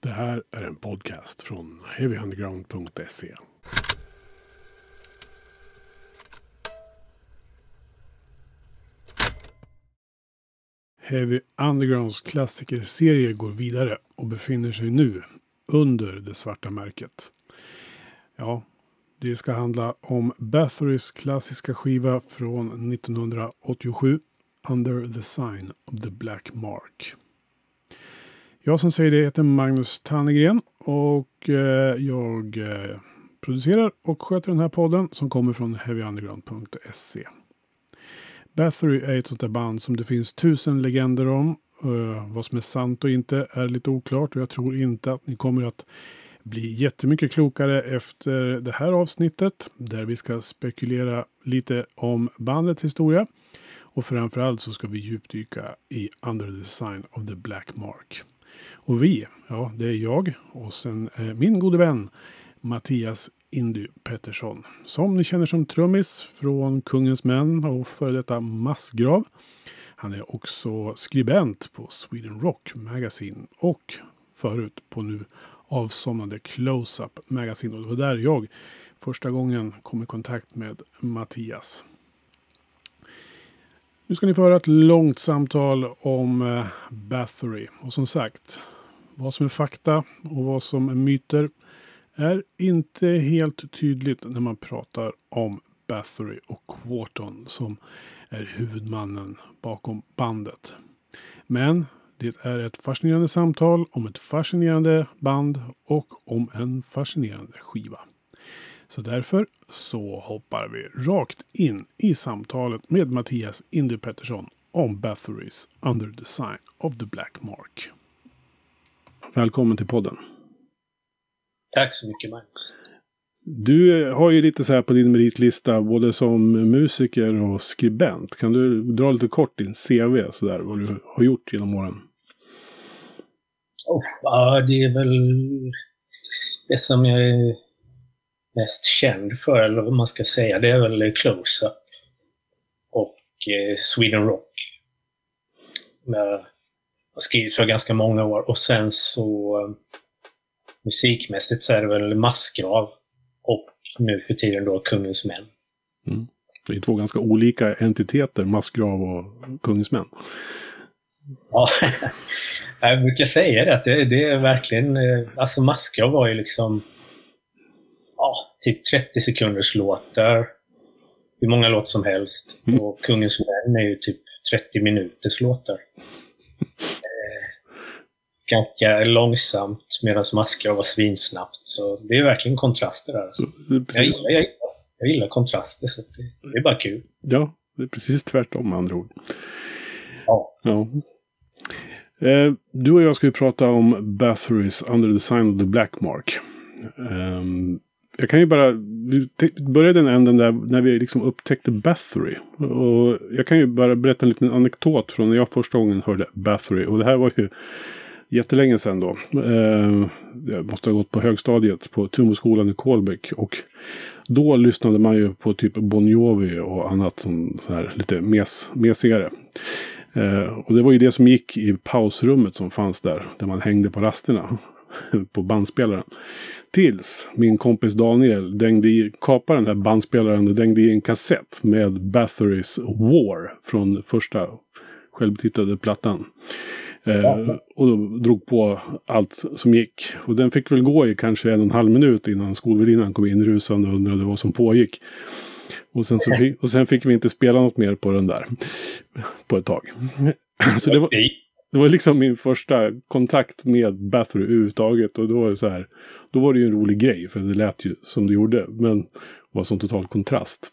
Det här är en podcast från heavyunderground.se. Heavy Undergrounds klassikerserie går vidare och befinner sig nu under det svarta märket. Ja, det ska handla om Bathorys klassiska skiva från 1987 Under the Sign of the Black Mark. Jag som säger det heter Magnus Tannegren och eh, jag eh, producerar och sköter den här podden som kommer från heavyunderground.se. Bathory är ett sånt där band som det finns tusen legender om. Eh, vad som är sant och inte är lite oklart och jag tror inte att ni kommer att bli jättemycket klokare efter det här avsnittet där vi ska spekulera lite om bandets historia. Och framförallt så ska vi djupdyka i Under the Sign of the Black Mark. Och vi, ja det är jag och sen eh, min gode vän Mattias Indy Pettersson. Som ni känner som trummis från Kungens Män och före detta Massgrav. Han är också skribent på Sweden Rock Magazine och förut på nu avsomnade Close-Up Magazine. Och det var där jag första gången kom i kontakt med Mattias. Nu ska ni få höra ett långt samtal om eh, Bathory. Och som sagt, vad som är fakta och vad som är myter är inte helt tydligt när man pratar om Bathory och Quarton som är huvudmannen bakom bandet. Men det är ett fascinerande samtal om ett fascinerande band och om en fascinerande skiva. Så därför så hoppar vi rakt in i samtalet med Mattias Indy Pettersson om Bathorys Under the Sign of the Black Mark. Välkommen till podden. Tack så mycket Magnus. Du har ju lite så här på din meritlista både som musiker och skribent. Kan du dra lite kort din CV så där, vad du har gjort genom åren? Oh, ja, det är väl det som jag mest känd för, eller vad man ska säga, det är väl Close-Up och eh, Sweden Rock. Som jag har skrivit för ganska många år. Och sen så eh, musikmässigt så är det väl Massgrav och nu för tiden då Kungens Män. Mm. Det är två ganska olika entiteter, Massgrav och Kungens Män. Ja, jag brukar säga det, att det, det är verkligen, eh, alltså Massgrav var ju liksom typ 30 sekunders låtar. Hur många låtar som helst. Mm. Och Kungens Män är ju typ 30 minuters låtar. Eh, ganska långsamt medan Maskar var svinsnabbt. Så det är verkligen kontraster där. Alltså. Jag, gillar, jag, jag gillar kontraster, så det, det, är bara kul. Ja, det är precis tvärtom med andra ord. Ja. ja. Eh, du och jag ska ju prata om Bathory's Under the Sign of the Black Mark. Um, jag kan ju bara börja den änden där när vi liksom upptäckte Bathory. Och jag kan ju bara berätta en liten anekdot från när jag första gången hörde Bathory. Och det här var ju jättelänge sedan då. Eh, jag måste ha gått på högstadiet på Tumoskolan i Kolbäck. Och då lyssnade man ju på typ Bon Jovi och annat som så här lite mes, mesigare. Eh, och det var ju det som gick i pausrummet som fanns där. Där man hängde på rasterna. på bandspelaren. Tills min kompis Daniel dängde i, kapade den här bandspelaren och dängde i en kassett med Bathorys War från första självbetitlade plattan. Eh, och då drog på allt som gick. Och den fick väl gå i kanske en och en halv minut innan skolvärdinnan kom in rusande och undrade vad som pågick. Och sen, fick, och sen fick vi inte spela något mer på den där. På ett tag. Så det var, det var liksom min första kontakt med Bathory överhuvudtaget. Och då var det så här. Då var det ju en rolig grej. För det lät ju som det gjorde. Men det var sån total kontrast.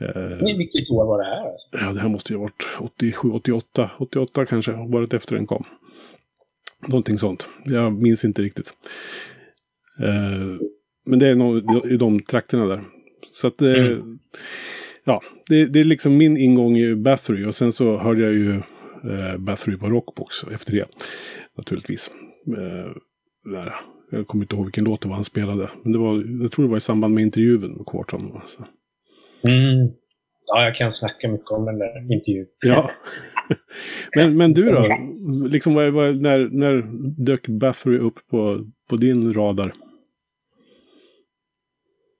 Eh, vilket år var det här? Alltså? Ja, det här måste ju ha varit 87, 88. 88 kanske. Året efter den kom. Någonting sånt. Jag minns inte riktigt. Eh, men det är nog i de trakterna där. Så att eh, mm. Ja, det, det, är liksom min ingång i Bathory. Och sen så hörde jag ju eh, Bathory på Rockbox efter det. Naturligtvis. Eh, där. Jag kommer inte ihåg vilken låt det var han spelade. Men det var, jag tror det var i samband med intervjun med Quarton. Alltså. Mm. Ja, jag kan snacka mycket om den där intervjun. Ja. men, men du då? Liksom, vad, vad, när, när dök Bathory upp på, på din radar?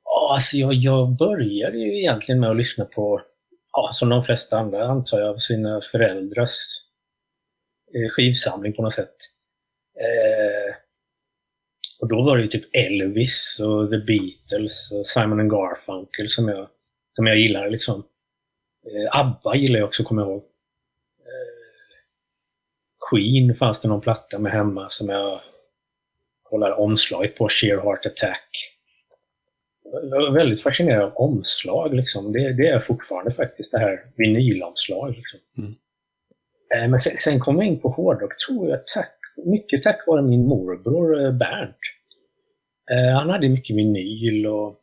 Ja, alltså jag, jag började ju egentligen med att lyssna på, ja, som de flesta andra antar jag, sina föräldrars eh, skivsamling på något sätt. Eh, och då var det ju typ Elvis och The Beatles och Simon and Garfunkel som jag, som jag gillade liksom. Eh, ABBA gillar jag också, kommer jag ihåg. Eh, Queen fanns det någon platta med hemma som jag kollade omslaget på, Sheer Heart Attack. Jag var väldigt fascinerad av omslag. Liksom. Det, det är fortfarande faktiskt det här vinylomslag. Liksom. Mm. Eh, men sen, sen kom jag in på hårdrock, tror jag, tack, mycket tack vare min morbror Bernt. Han hade mycket vinyl och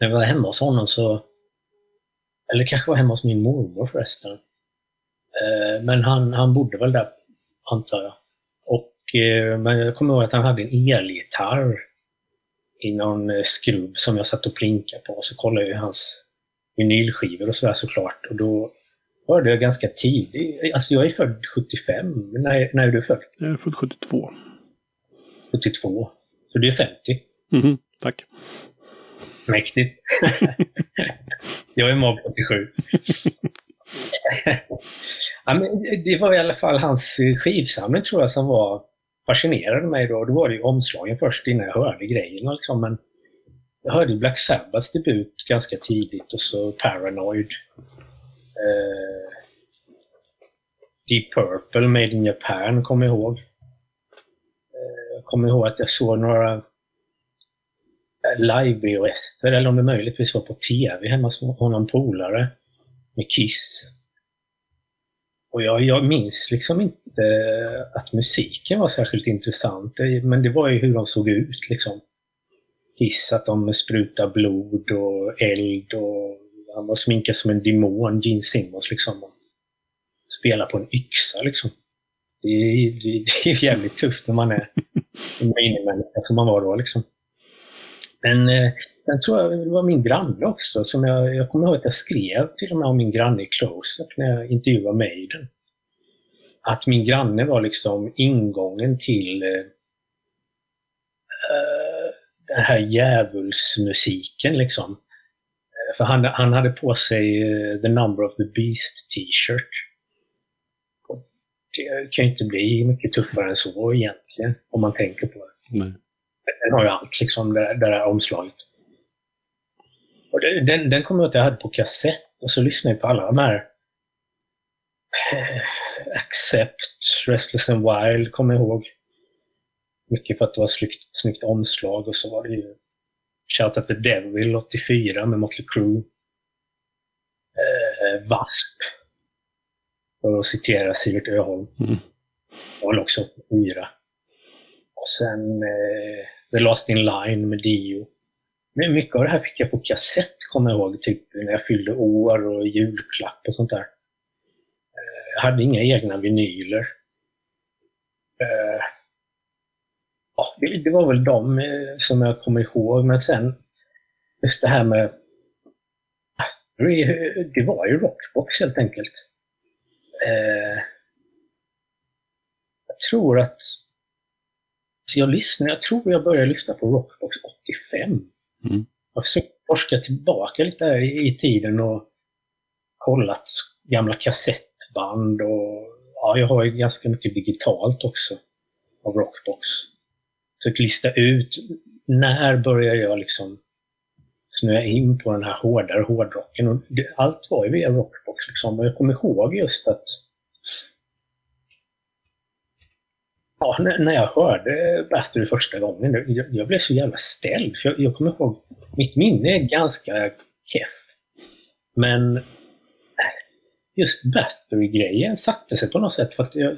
när vi var hemma hos honom så eller kanske var hemma hos min mormor förresten. Eh, men han, han bodde väl där, antar jag. Och, eh, men jag kommer ihåg att han hade en elgitarr i någon eh, skrubb som jag satt och plinkade på. Så kollade jag hans vinylskivor och sådär såklart. Och då hörde jag ganska tidigt. Alltså jag är född 75. När, när är du född? Jag är född 72. 72. Så du är 50? Mm -hmm, tack. Mäktigt. jag är mobb 87. ja, men det var i alla fall hans skivsamling tror jag som var fascinerade mig då. Då var det ju omslagen först innan jag hörde grejerna. Liksom. Men jag hörde Black Sabbaths debut typ ganska tidigt och så Paranoid. Eh, Deep Purple, Made in Japan, kommer jag ihåg. Eh, jag kommer ihåg att jag såg några eh, live-VHS, eller om det möjligtvis var på TV hemma hos någon polare med Kiss. Och jag, jag minns liksom inte eh, att musiken var särskilt intressant, eh, men det var ju hur de såg ut liksom. Hiss att de sprutade blod och eld och han var sminkad som en demon, Gene Simmons liksom. Och spela på en yxa liksom. Det, det, det är jävligt tufft när man är en minimänniska som man var då liksom. Men eh, sen tror jag det var min granne också. Som jag, jag kommer ihåg att jag skrev till och med om min granne i Close-Up när jag intervjuade Maiden. Att min granne var liksom ingången till eh den här djävulsmusiken liksom. Eh, för han, han hade på sig uh, The Number of the Beast t-shirt. Det kan ju inte bli mycket tuffare än så egentligen, om man tänker på det. Nej. Den har ju allt, liksom, det, det där omslaget. Och den, den kommer jag att jag hade på kassett och så lyssnade jag på alla de här eh, Accept, Restless and Wild, kommer jag ihåg. Mycket för att det var snyggt, snyggt omslag och så var det ju Shout at the Devil 84 med Motley Crue. Eh, Wasp. För att citera Sivert Öholm. Mm. Det var också 84. Och sen eh, The Lost In Line med Dio. Men mycket av det här fick jag på kassett, kommer jag ihåg, typ när jag fyllde år och julklapp och sånt där. Eh, jag hade inga egna vinyler. Eh, ja, det, var väl de eh, som jag kommer ihåg, men sen just det här med det var ju Rockbox helt enkelt. Jag tror att alltså, jag lyssnade, jag tror jag började lyssna på Rockbox 85. Mm. Jag har försökt forska tillbaka lite här i, i tiden och kollat gamla kassettband och ja, jag har ju ganska mycket digitalt också av Rockbox. Så att lista ut när börjar jag liksom snöa in på den här hårdare hårdrocken. Och det, allt var ju via Rockbox liksom. Och jag kommer ihåg just att ja, när jag hörde Battery första gången, jag, jag blev så jävla ställd. För jag, jag kommer ihåg, mitt minne är ganska keff. Men äh, just Battery-grejen satte sig på något sätt. för att jag,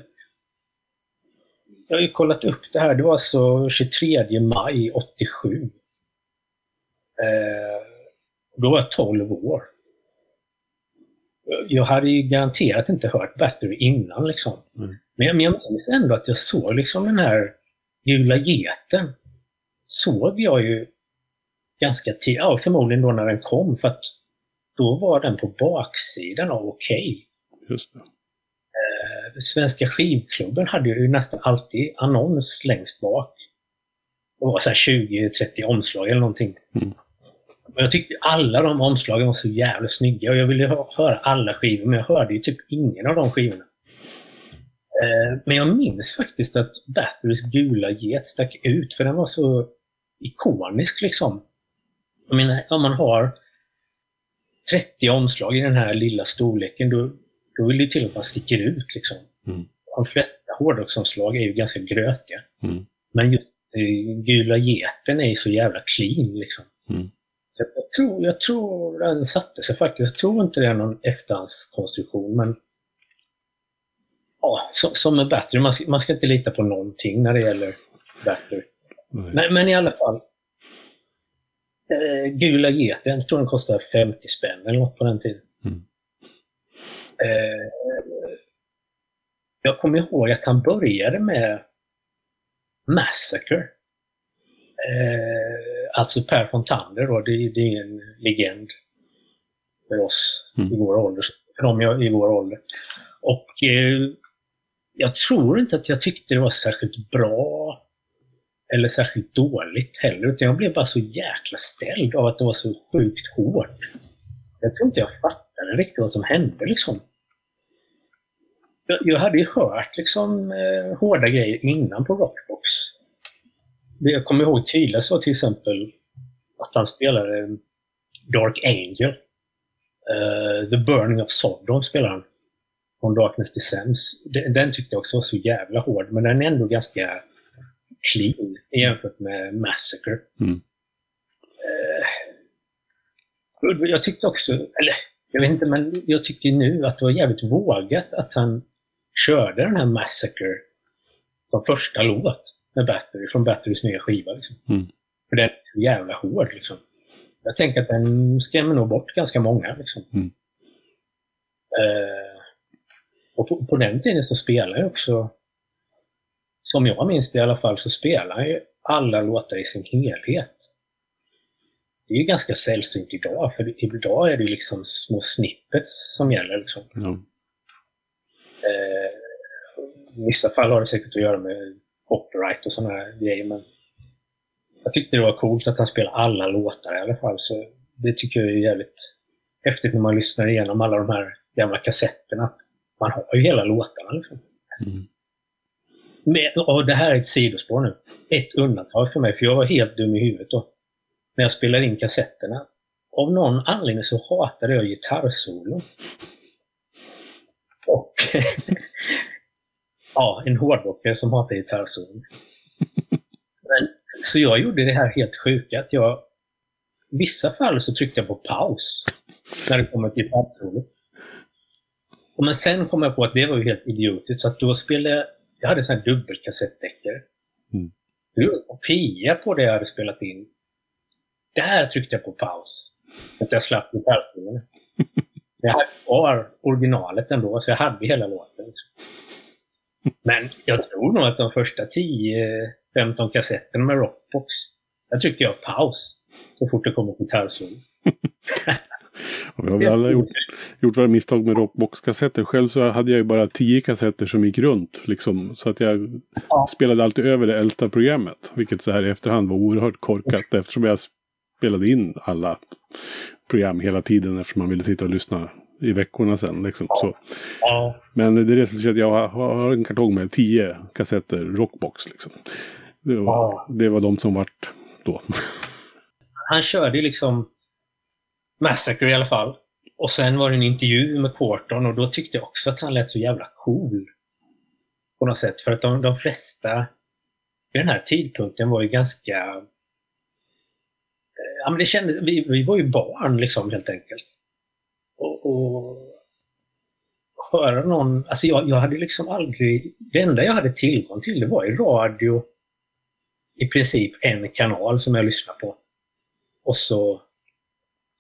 jag har ju kollat upp det här, det var alltså 23 maj 87. Eh, då var jag 12 år. Jag hade ju garanterat inte hört Battery innan liksom. Mm. Men jag minns ändå att jag såg liksom den här gula geten. Såg jag ju ganska tidigt, ja förmodligen då när den kom för att då var den på baksidan av Okej. Just det. Eh, Svenska skivklubben hade ju nästan alltid annons längst bak. Det var så här 20-30 omslag eller någonting. Mm. Och jag tyckte alla de omslagen var så jävla snygga och jag ville hö- höra alla skivor men jag hörde ju typ ingen av de skivorna. Eh, Men jag minns faktiskt att Batterys gula get stack ut för den var så ikonisk liksom. Jag menar, om man har 30 omslag i den här lilla storleken då, då vill det till att man sticker ut liksom. Mm. De flesta hårdrocksomslag är ju ganska grötiga. Mm. Men just eh, gula geten är ju så jävla clean liksom. Mm. Jag, tror, jag tror den satte sig faktiskt. Jag tror inte det är någon efterhandskonstruktion men Ja, som, som med Battery, man ska, man ska inte lita på någonting när det gäller Battery. Men, men i alla fall. Eh, gula geten, jag tror den kostade 50 spänn eller något på den tiden. Mm. Eh, jag kommer ihåg att han började med Massacre. Eh, alltså Per Fontander då, det, det är en legend för oss Mm. i vår ålder. För dem i- vår ålder. Och eh, jag tror inte att jag tyckte det var särskilt bra eller särskilt dåligt heller. Utan jag blev bara så jäkla ställd av att det var så sjukt hårt. Jag tror inte jag fattade riktigt vad som hände liksom. Jag, jag hade ju hört liksom eh, hårda grejer innan på Rockbox. Jag kommer ihåg tydligt så till exempel att han spelade Dark Angel. Eh, The Burning of Sodom spelade han. Från Darkness Descends. Den, den tyckte jag också var så jävla hård, men den är ändå ganska clean jämfört med Massacre. Mm. Eh, jag tyckte också, eller jag vet inte, men jag tycker nu att det var jävligt vågat att han körde den här Massacre som första låt med Battery, från Batterys nya skiva. Liksom. Mm. För den är så jävla hård. Liksom. Jag tänker att den skrämmer nog bort ganska många. Liksom. Mm. Eh, och på, på den tiden så spelade jag också, som jag minns det i alla fall, så spelar jag alla låtar i sin helhet. Det är ju ganska sällsynt idag, för idag är det liksom små snippets som gäller. Liksom. Ja. Eh, I vissa fall har det säkert att göra med copyright och sådana här grejer, men jag tyckte det var coolt att han spelade alla låtar i alla fall, så det tycker jag är jävligt häftigt när man lyssnar igenom alla de här gamla kassetterna. Att man har ju hela låtarna. Liksom. Mm. Men, och det här är ett sidospår nu. Ett undantag för mig, för jag var helt dum i huvudet då. När jag spelade in kassetterna. Av någon anledning så hatade jag gitarrsolo. Och ja, en hårdrockare som hatar gitarrsolo. Men, så jag gjorde det här helt sjuka att jag i vissa fall så tryckte jag på paus när det kom ett gitarrsolo. Men sen kom jag på att det var ju helt idiotiskt, så att då spelade jag, jag hade sån här dubbelkassettdäckare. Mm. En kopia på det jag hade spelat in. Där tryckte jag på paus. Så att jag slapp gitarrsolon. Jag hade kvar originalet ändå, så jag hade hela låten. Men jag tror nog att de första 10-15 kassetterna med Rockbox, där tryckte jag paus så fort det kom ett gitarrsolo. Och vi har väl alla gjort, gjort våra misstag med Rockbox-kassetter. Själv så hade jag ju bara tio kassetter som gick runt. Liksom, så att jag Ja. spelade alltid över det äldsta programmet. Vilket så här i efterhand var oerhört korkat. Eftersom jag spelade in alla program hela tiden. Eftersom man ville sitta och lyssna i veckorna sen. Liksom. Så. Ja, Men det resulterade i att jag har en kartong med tio kassetter Rockbox. Liksom. Det, var, Ja. det var de som vart då. han körde ju liksom Massacre i alla fall. Och sen var det en intervju med Corton och då tyckte jag också att han lät så jävla cool. På något sätt. För att de, de flesta vid den här tidpunkten var ju ganska... Ja, men det kändes, vi, vi var ju barn liksom helt enkelt. Och, och höra någon... Alltså jag, jag hade liksom aldrig... Det enda jag hade tillgång till det var ju radio. I princip en kanal som jag lyssnade på. Och så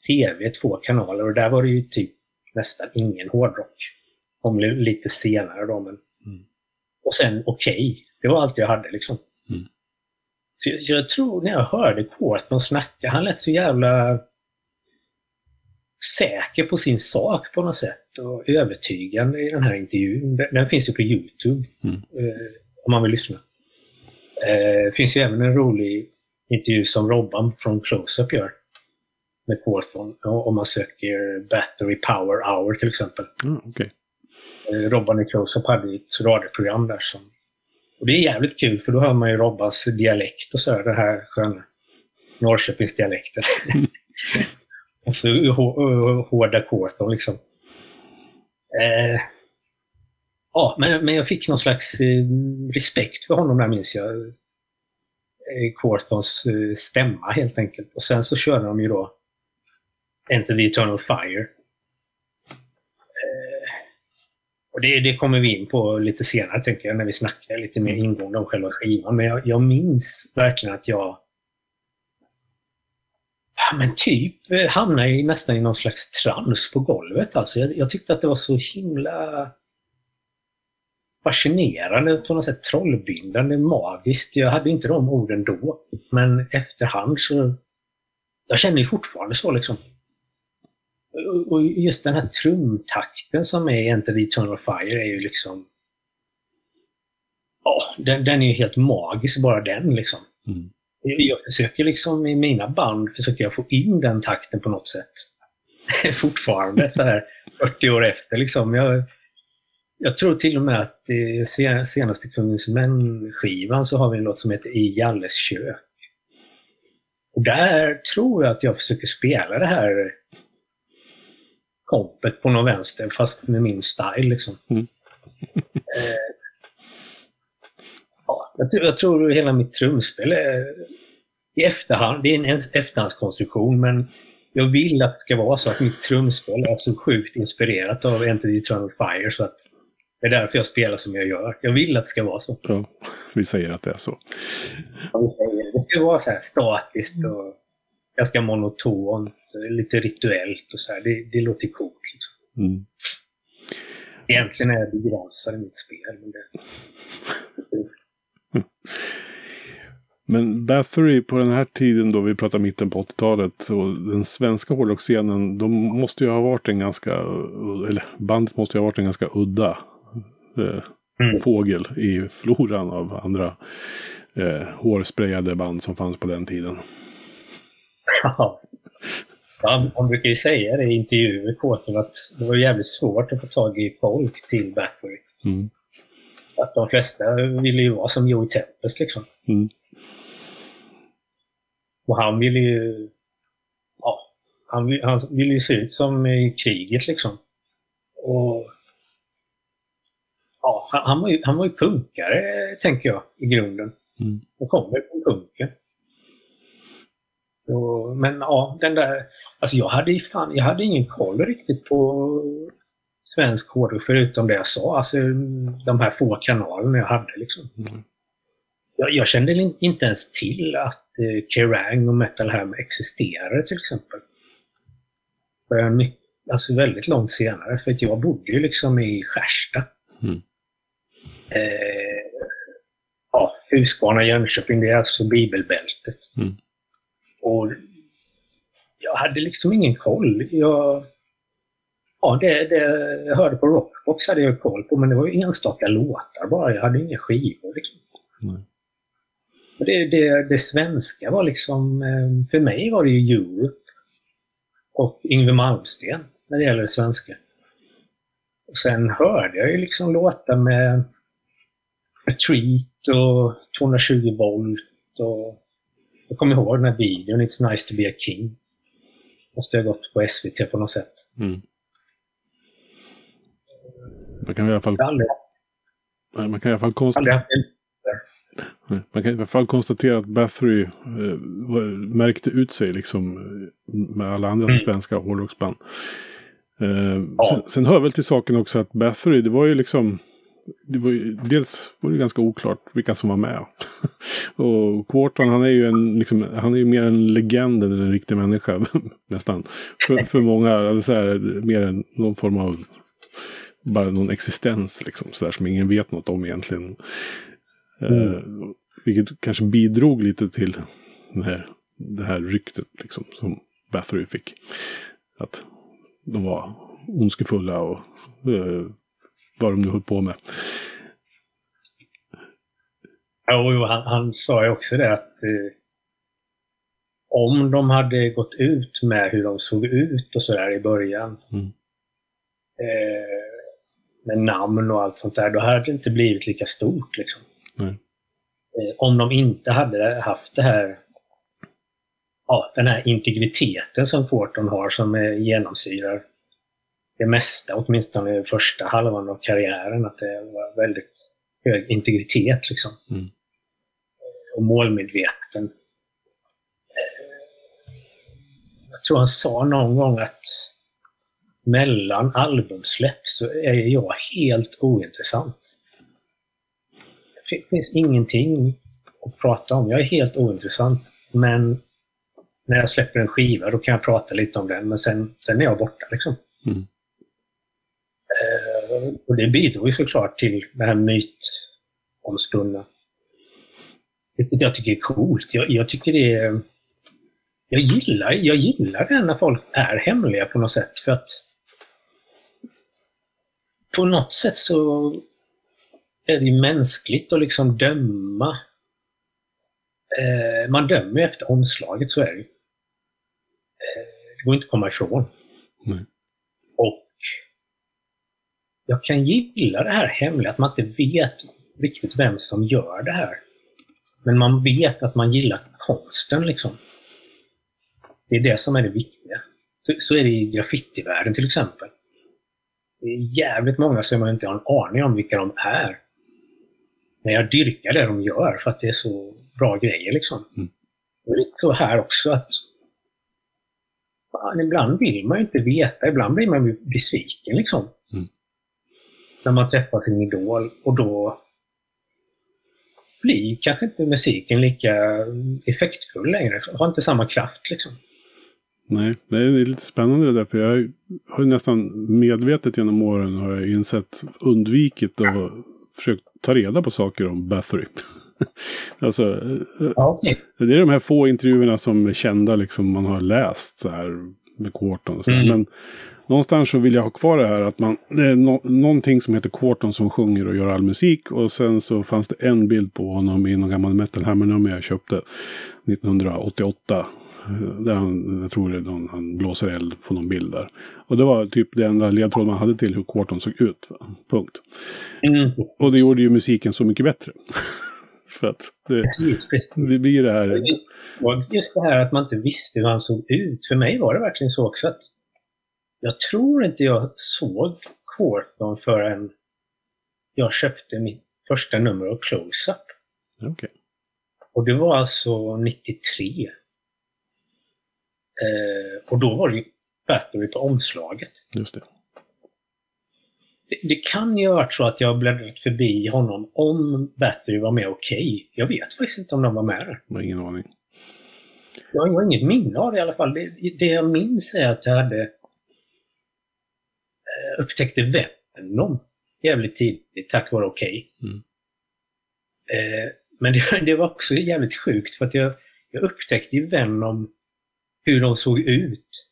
TV, två kanaler och där var det ju typ nästan ingen hårdrock. Li- lite senare då men... Mm. Och sen Okej, det var allt jag hade liksom. Mm. Så jag, jag tror när jag hörde Corton snacka, han lät så jävla... säker på sin sak på något sätt och övertygande i den här intervjun. Den, finns ju på Youtube Mm. eh, om man vill lyssna. Eh, Det finns ju även en rolig intervju som Robban från Close-Up gör med Quorthon om man söker Battery Power Hour till exempel. Ja, okej. Eh, Robban i Close-Up hade ett radioprogram där som... Och det är jävligt kul för då hör man ju Robbans dialekt och så här, den här sköna Norrköpingsdialekten. Och så hårda Quorthon liksom. Eh, ja, men, men jag fick någon slags eh, respekt för honom där minns jag. Eh, Corthons eh, stämma helt enkelt. Och sen så körde de ju då Enter the Eternal Fire. Eh, och det, det kommer vi in på lite senare tänker jag, när vi snackar lite mer ingående om själva skivan. Men jag, jag minns verkligen att jag Ja, men typ eh, hamnade jag nästan i någon slags trans på golvet. Alltså, jag, jag tyckte att det var så himla fascinerande, på något sätt trollbindande, magiskt. Jag hade inte de orden då, men efterhand så... Jag känner ju fortfarande så liksom. Och- just den här trumtakten som är i Enter the Eternal Fire är ju liksom... Ja, den, den är ju helt magisk bara den liksom. Mm. Jag försöker liksom i mina band försöker jag få in den takten på något sätt. Fortfarande så här 40 år efter liksom. Jag, jag tror till och med att i se- senaste Kungens Män-skivan så har vi en låt som heter I Jalles kök. Och där tror jag att jag försöker spela det här kompet på någon vänster fast med min style liksom. Mm. Ja, jag, tror, jag tror hela mitt trumspel är i efterhand, det är en efterhandskonstruktion men jag vill att det ska vara så att mitt trumspel är så sjukt inspirerat av Enter the Eternal Fire så att det är därför jag spelar som jag gör. Jag vill att det ska vara så. Ja, vi säger att det är så. Det ska vara så här statiskt och ganska monotont, lite rituellt och så här. Det, det låter coolt. Liksom. Mm. Egentligen är jag begränsad i mitt spel. Men det... Men Bathory på den här tiden då, vi pratar mitten på 80-talet, och den svenska hårdrocksscenen, de måste ju ha varit en ganska, eller bandet måste ju ha varit en ganska udda eh, Mm. fågel i floran av andra eh, hårsprayade band som fanns på den tiden. Ja. Man brukar ju säga det i intervjuer, Kåten, att det var jävligt svårt att få tag i folk till Bathory. Mm. Att de flesta ville ju vara som Joey Tempest liksom. Mm. Och han ville ju... Ja, han, han ville ju se ut som i kriget liksom. Och... Ja, han, han, var ju, han var ju punkare, tänker jag, i grunden. Mm. Och kommer från punken. Och, men ja, den där... Alltså jag hade fan, jag hade ingen koll riktigt på svensk hårdrock förutom det jag sa. Alltså de här få kanalerna jag hade liksom. Mm. Jag, jag kände in- inte ens till att eh, Kerrang och Metal Ham existerade till exempel. My- alltså väldigt långt senare, för att jag bodde ju liksom i Skärsta. Mm. Eh, ja, Huskvarna, Jönköping, det är alltså bibelbältet. Mm. Och jag hade liksom ingen koll. Jag, ja, det, det jag hörde på Rockbox hade jag koll på, men det var ju enstaka låtar bara. Jag hade inga skivor. Liksom. Och Det, det, det svenska var liksom, eh, för mig var det ju Europe och Yngwie Malmsteen när det gäller det svenska. Och sen hörde jag ju liksom låtar med Retreat och 220 volt och jag kommer ihåg den här videon It's nice to be a king. Måste ha gått på SVT på något sätt. Mm. Man kan i alla fall, aldrig, man kan i alla fall konstatera Man kan i alla fall konstatera att Bathory eh, märkte ut sig liksom eh, med alla andra Mm. svenska hårdrocksband. Eh, Ja. sen, sen hör väl till saken också att Bathory, det var ju liksom det var ju, dels var det ganska oklart vilka som var med. och Quarton, han är ju en, liksom, han är ju mer en legend än en riktig människa. nästan. För, för många, alltså så här, mer än någon form av, bara någon existens liksom. Så där, som ingen vet något om egentligen. Eh, vilket kanske bidrog lite till den här, det här ryktet liksom, som Bathory fick. Att de var ondskefulla och eh, vad de nu höll på med. Jo, han, han sa ju också det att eh, om de hade gått ut med hur de såg ut och sådär i början. Mm. Eh, med namn och allt sånt där, då hade det inte blivit lika stort. Liksom. Eh, om de inte hade haft det här ja, den här integriteten som Porton har som genomsyrar det mesta, åtminstone i första halvan av karriären, att det var väldigt hög integritet liksom. Mm. Och målmedveten. Jag tror han sa någon gång att mellan albumsläpp så är jag helt ointressant. Det finns ingenting att prata om. Jag är helt ointressant. Men när jag släpper en skiva då kan jag prata lite om den, men sen, sen är jag borta. Liksom. Mm. Eh, och det bidrog ju såklart till det här mytomspunna. Vilket jag tycker är coolt. Jag, jag tycker det är... Jag gillar, jag gillar det när folk är hemliga på något sätt. För att på något sätt så är det mänskligt att liksom döma. Eh, man dömer ju efter omslaget, så är det ju. Eh, det går inte att komma ifrån. Nej. Och jag kan gilla det här hemliga, att man inte vet riktigt vem som gör det här. Men man vet att man gillar konsten liksom. Det är det som är det viktiga. Så är det i graffitivärlden till exempel. Det är jävligt många som man inte har en aning om vilka de är. Men jag dyrkar det de gör för att det är så bra grejer liksom. Mm. Det är lite så här också att fan, ibland vill man ju inte veta, ibland blir man besviken liksom. Mm. När man träffar sin idol och då blir kanske inte musiken lika effektfull längre. Har inte samma kraft liksom. Nej, det är lite spännande det där. För jag har ju nästan medvetet genom åren har jag insett undvikit och försökt ta reda på saker om Bathory. alltså, eh, okej. det är de här få intervjuerna som är kända liksom man har läst så här med Quarton. Och så. Mm. Men någonstans så vill jag ha kvar det här att man, det är no, någonting som heter Quarton som sjunger och gör all musik. Och sen så fanns det en bild på honom i någon gammal metal hammer jag köpte 1988. Där han, jag tror det någon, han blåser eld på någon bild där. Och det var typ det enda ledtråd man hade till hur Quarton såg ut. Va? Punkt. Mm. Och det gjorde ju musiken så mycket bättre. För att det, Precis, precis. det blir det här... Just det här att man inte visste hur han såg ut. För mig var det verkligen så också att jag tror inte jag såg Quarton förrän jag köpte mitt första nummer av Close-Up. Okej. Och det var alltså 93. Eh, och då var det ju Bathory på omslaget. Just det. Det, det kan ju ha varit så att jag bläddrat förbi honom om Bathory var med okej. Jag vet faktiskt inte om de var med där. Jag har ingen aning. Jag har inget minne av det i alla fall. Det, det jag minns är att jag hade eh, upptäckte Venom jävligt tidigt tack vare Okej. Mm. Eh, men det, det var också jävligt sjukt för att jag, jag upptäckte ju Venom hur de såg ut.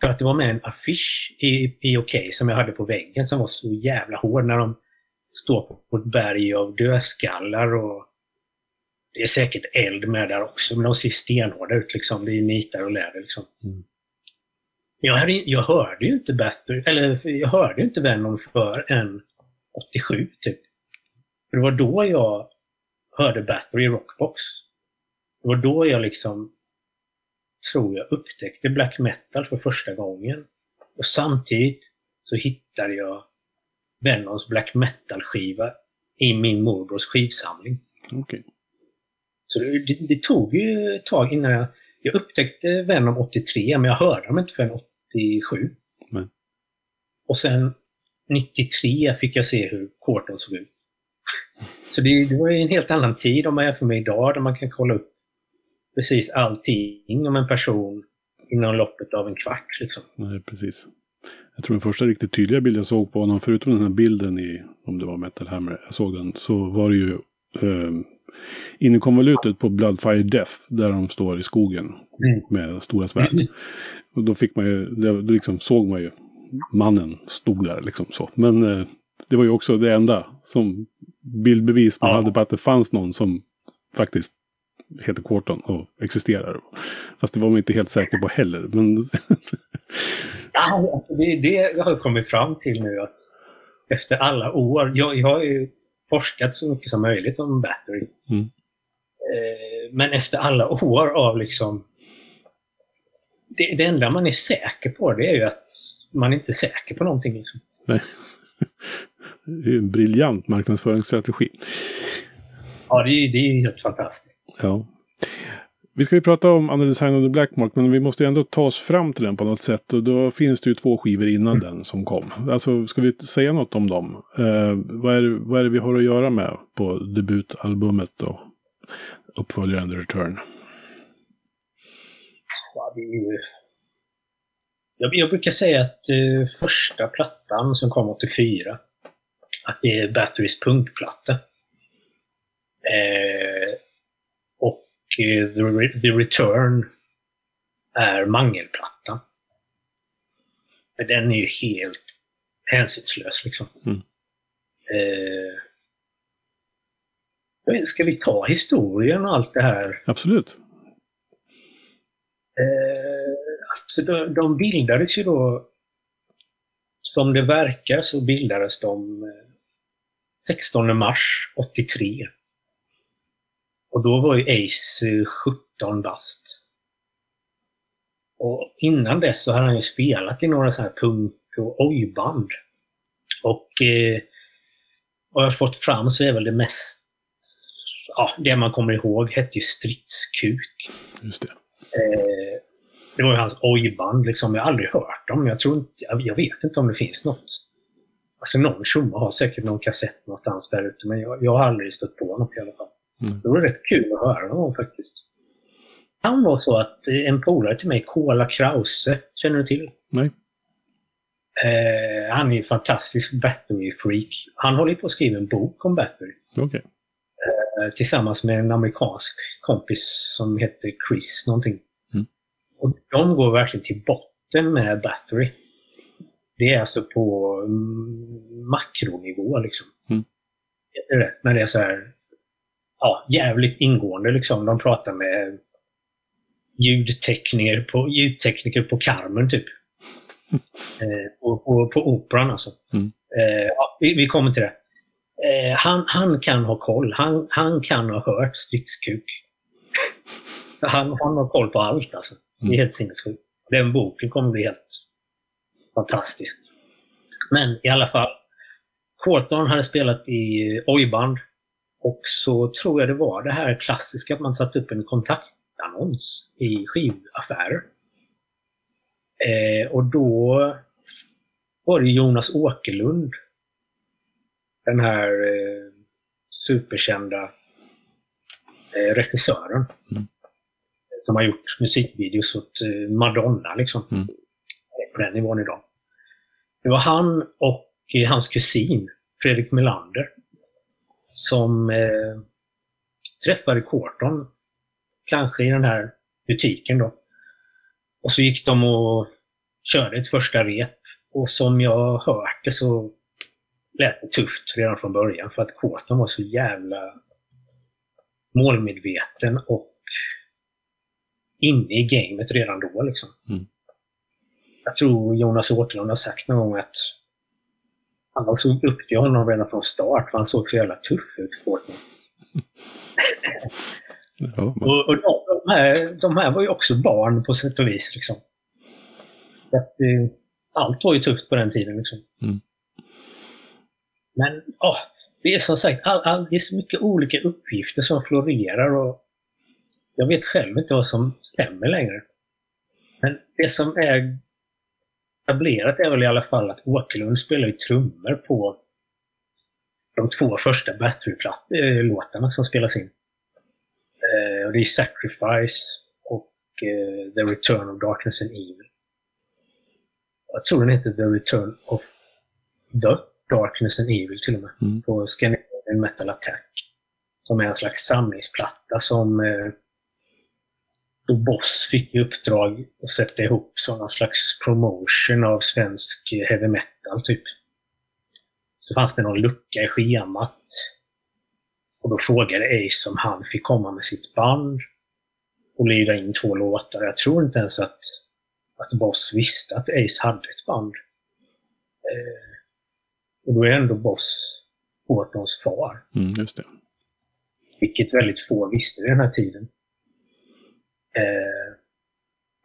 För att det var med en affisch i, i Okej som jag hade på väggen som var så jävla hård när de står på, ett berg av dödskallar och det är säkert eld med där också, men de ser stenhårda ut liksom. Det är nitar och läder liksom. Mm. Jag, hade, jag hörde ju inte Bathory, eller jag hörde ju inte Venom för en 87 typ. För det var då jag hörde Bathory i Rockbox. Det var då jag liksom, tror jag, upptäckte black metal för första gången. Och samtidigt så hittade jag Venoms black metal-skiva i min morbrors skivsamling. Okej. Så det, det, tog ju ett tag innan jag... Jag upptäckte Venom 83, men jag hörde dem inte förrän 87. Nej. Och sen 93 fick jag se hur Quarton såg ut. Så det, det var ju en helt annan tid om man jämför med idag, där man kan kolla upp precis allting om en person inom loppet av en kvart. Liksom. Nej, precis. Jag tror den första riktigt tydliga bilden jag såg på honom, förutom den här bilden i, om det var Metal Hammer, jag såg den, så var det ju eh, in i konvolutet på Bloodfire Death, där de står i skogen Mm. med stora svärd. Mm. Och då fick man ju, det, då liksom såg man ju mannen stod där liksom så. Men eh, det var ju också det enda som bildbevis man Ja. hade på att det fanns någon som faktiskt heter Quarton och existerar. Fast det var man inte helt säker på heller. Men Ja, alltså det, det jag har kommit fram till nu att efter alla år, jag, jag har ju forskat så mycket som möjligt om battery. Mm. Eh, men efter alla år av liksom det, det enda man är säker på det är ju att man inte är säker på någonting. Liksom. nej. Det är en briljant marknadsföringsstrategi. Ja, det, är- det är helt fantastiskt. Ja. Vi ska ju prata om Under Design of the Blackmark, men vi måste ändå ta oss fram till den på något sätt. Och då finns det ju två skivor innan den som kom. Alltså, ska vi säga något om dem? Eh, vad, är, vad är det vi har att göra med på debutalbumet och uppföljaren The Return? Ja, det är ju... jag, jag brukar säga att eh, första plattan som kom 84, att det är Batterys punkplatta. Eh, eh, The, Re- The Return är mangelplattan. Men den är ju helt hänsynslös liksom. Mm. Eh, ska vi ta historien och allt det här? Absolut. Eh, alltså de, de bildades ju då, som det verkar så bildades de eh, 16 mars 83. Och då var ju Ace eh, 17 bast. Och innan dess så hade han ju spelat i några så här punk och ojband. Och eh, vad jag har fått fram så är väl det mest, ja, det man kommer ihåg hette ju Stridskuk. Just det. Eh, det var ju hans ojband liksom. Jag har aldrig hört dem. Jag, tror inte, jag, jag vet inte om det finns något. Alltså någon tjomme har säkert någon kassett någonstans där ute, men jag, jag har aldrig stött på något i alla fall. Mm. Det var rätt kul att höra någon faktiskt. Han var så att en polare till mig, Kola Krause, känner du till? Nej. Eh, han är ju fantastisk battery-freak. Han håller på att skriva en bok om battery. Okej. Eh, tillsammans med en amerikansk kompis som heter Chris någonting. Mm. Och de går verkligen till botten med Battery. Det är alltså på mm, makronivå liksom. Mm. Heter det? Men det är så här ja, jävligt ingående liksom. De pratar med ljudtekniker på, ljudtekniker på Carmen typ. eh, på, på, på operan alltså. Mm. Eh, ja, vi, vi kommer till det. Eh, han, han kan ha koll. Han, han kan ha hört stridskuk. han, han har koll på allt alltså. Det är Mm. helt sinnessjukt. Den boken kommer bli helt fantastisk. Men i alla fall. Hawthorne hade spelat i ojband. Och så tror jag det var det här klassiska att man satte upp en kontaktannons i skivaffärer. Eh, och då var det Jonas Åkerlund. Den här eh, superkända eh, regissören. Mm. Som har gjort musikvideos åt eh, Madonna liksom. Mm. På den nivån idag. Det var han och eh, hans kusin Fredrik Melander som eh, träffade Corton, kanske i den här butiken då. Och så gick de och körde ett första rep. Och som jag hört det så lät det tufft redan från början för att Corton var så jävla målmedveten och inne i gamet redan då. Liksom. Mm. Jag tror Jonas Åkerlund har sagt någon gång att han såg upp till honom redan från start för han såg så jävla tuff ut, men- Och, och de, de, här, de här var ju också barn på sätt och vis. Liksom. Så Att, eh, allt var ju tufft på den tiden. Liksom. Mm. Men ja, det är som sagt, all, all, det är så mycket olika uppgifter som florerar och jag vet själv inte vad som stämmer längre. Men det som är etablerat är väl i alla fall att Åkerlund spelar ju trummor på de två första Battery-låtarna som spelas in. Eh, och det är Sacrifice och eh, The Return of Darkness and Evil. Jag tror den heter The Return of the Darkness and Evil till och med. Mm. På Scandinavian Metal Attack. Som är en slags samlingsplatta som eh, då Boss fick i uppdrag att sätta ihop som någon slags promotion av svensk heavy metal, typ. Så fanns det någon lucka i schemat. Och då frågade Ace om han fick komma med sitt band och lira in två låtar. Jag tror inte ens att, att Boss visste att Ace hade ett band. Eh, och då är ändå Boss Hortons far. Mm, just det. Vilket väldigt få visste vid den här tiden. Eh,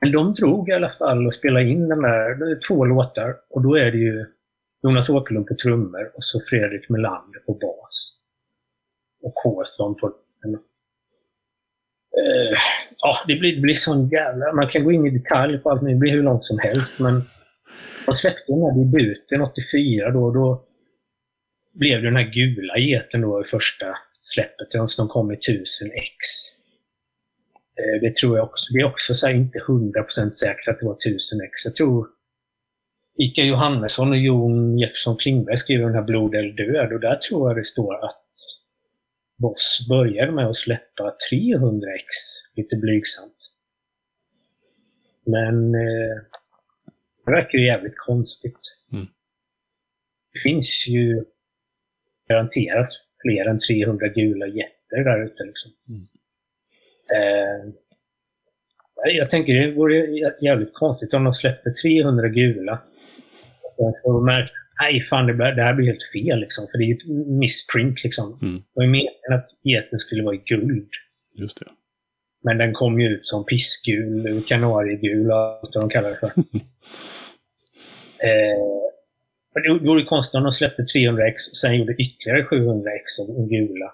men de drog i alla fall och spelade in de där två låtar och då är det ju Jonas Åkerlund på trummor och så Fredrik Melander på bas. Och Kåsson på eh, Ja, det blir, det blir sån jävla... Man kan gå in i detalj på allt, det blir hur långt som helst men de släppte den här debuten 84 då, då blev det den här gula geten då i första släppet. De kom i 1000 x det tror jag också. Det är också så inte 100% säkert att det var 1000x. Jag tror Ika Johannesson och Jon Jefferson Klingberg skriver den här Blod eller död och där tror jag det står att Boss började med att släppa 300x, lite blygsamt. Men eh, det verkar ju jävligt konstigt. Mm. Det finns ju garanterat fler än 300 gula jätter där ute. Liksom. Mm. Eh, jag tänker det vore jävligt konstigt om de släppte 300 gula. Och så märkte nej fan det, här blir helt fel liksom. För det är ju ett missprint liksom. Mm. Det var ju meningen att geten skulle vara i guld. Just det. Men den kom ju ut som pissgul, kanariegul och allt vad de kallar det för. eh, det vore konstigt om de släppte 300x och sen gjorde ytterligare 700x om gula.